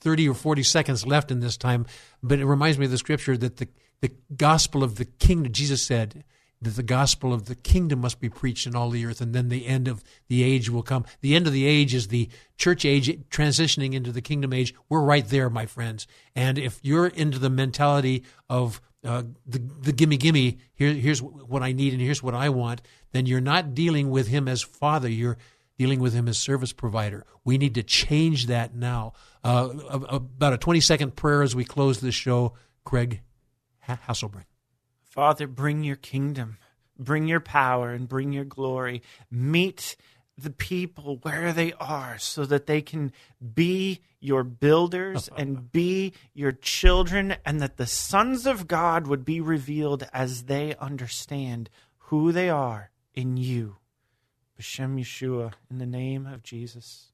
30 or 40 seconds left in this time, but it reminds me of the scripture that the, the gospel of the kingdom, Jesus said that the gospel of the kingdom must be preached in all the earth, and then the end of the age will come. The end of the age is the church age transitioning into the kingdom age. We're right there, my friends. And if you're into the mentality of uh, the, the gimme gimme, here, here's what I need and here's what I want, then you're not dealing with him as father. You're dealing with him as service provider. We need to change that now. Uh, about a 20 second prayer as we close this show. Craig Ha- Hasselbring. Father, bring your kingdom. bring your power and bring your glory. Meet the people where they are so that they can be your builders [laughs] and be your children, and that the sons of God would be revealed as they understand who they are in you. B'Shem Yeshua, in the name of Jesus.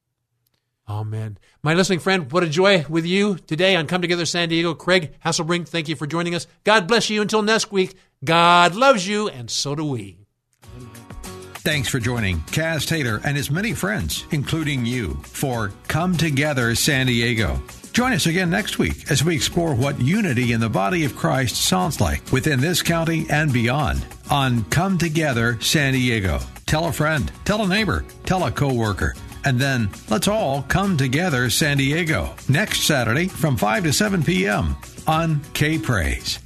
Amen. My listening friend, what a joy with you today on Come Together San Diego. Craig Hasselbring, thank you for joining us. God bless you until next week. God loves you, and so do we. Thanks for joining Kaz Taylor and his many friends, including you, for Come Together San Diego. Join us again next week as we explore what unity in the body of Christ sounds like within this county and beyond on Come Together San Diego. Tell a friend, tell a neighbor, tell a coworker, and then let's all come together San Diego next Saturday from 5 to 7 p.m. on K Praise.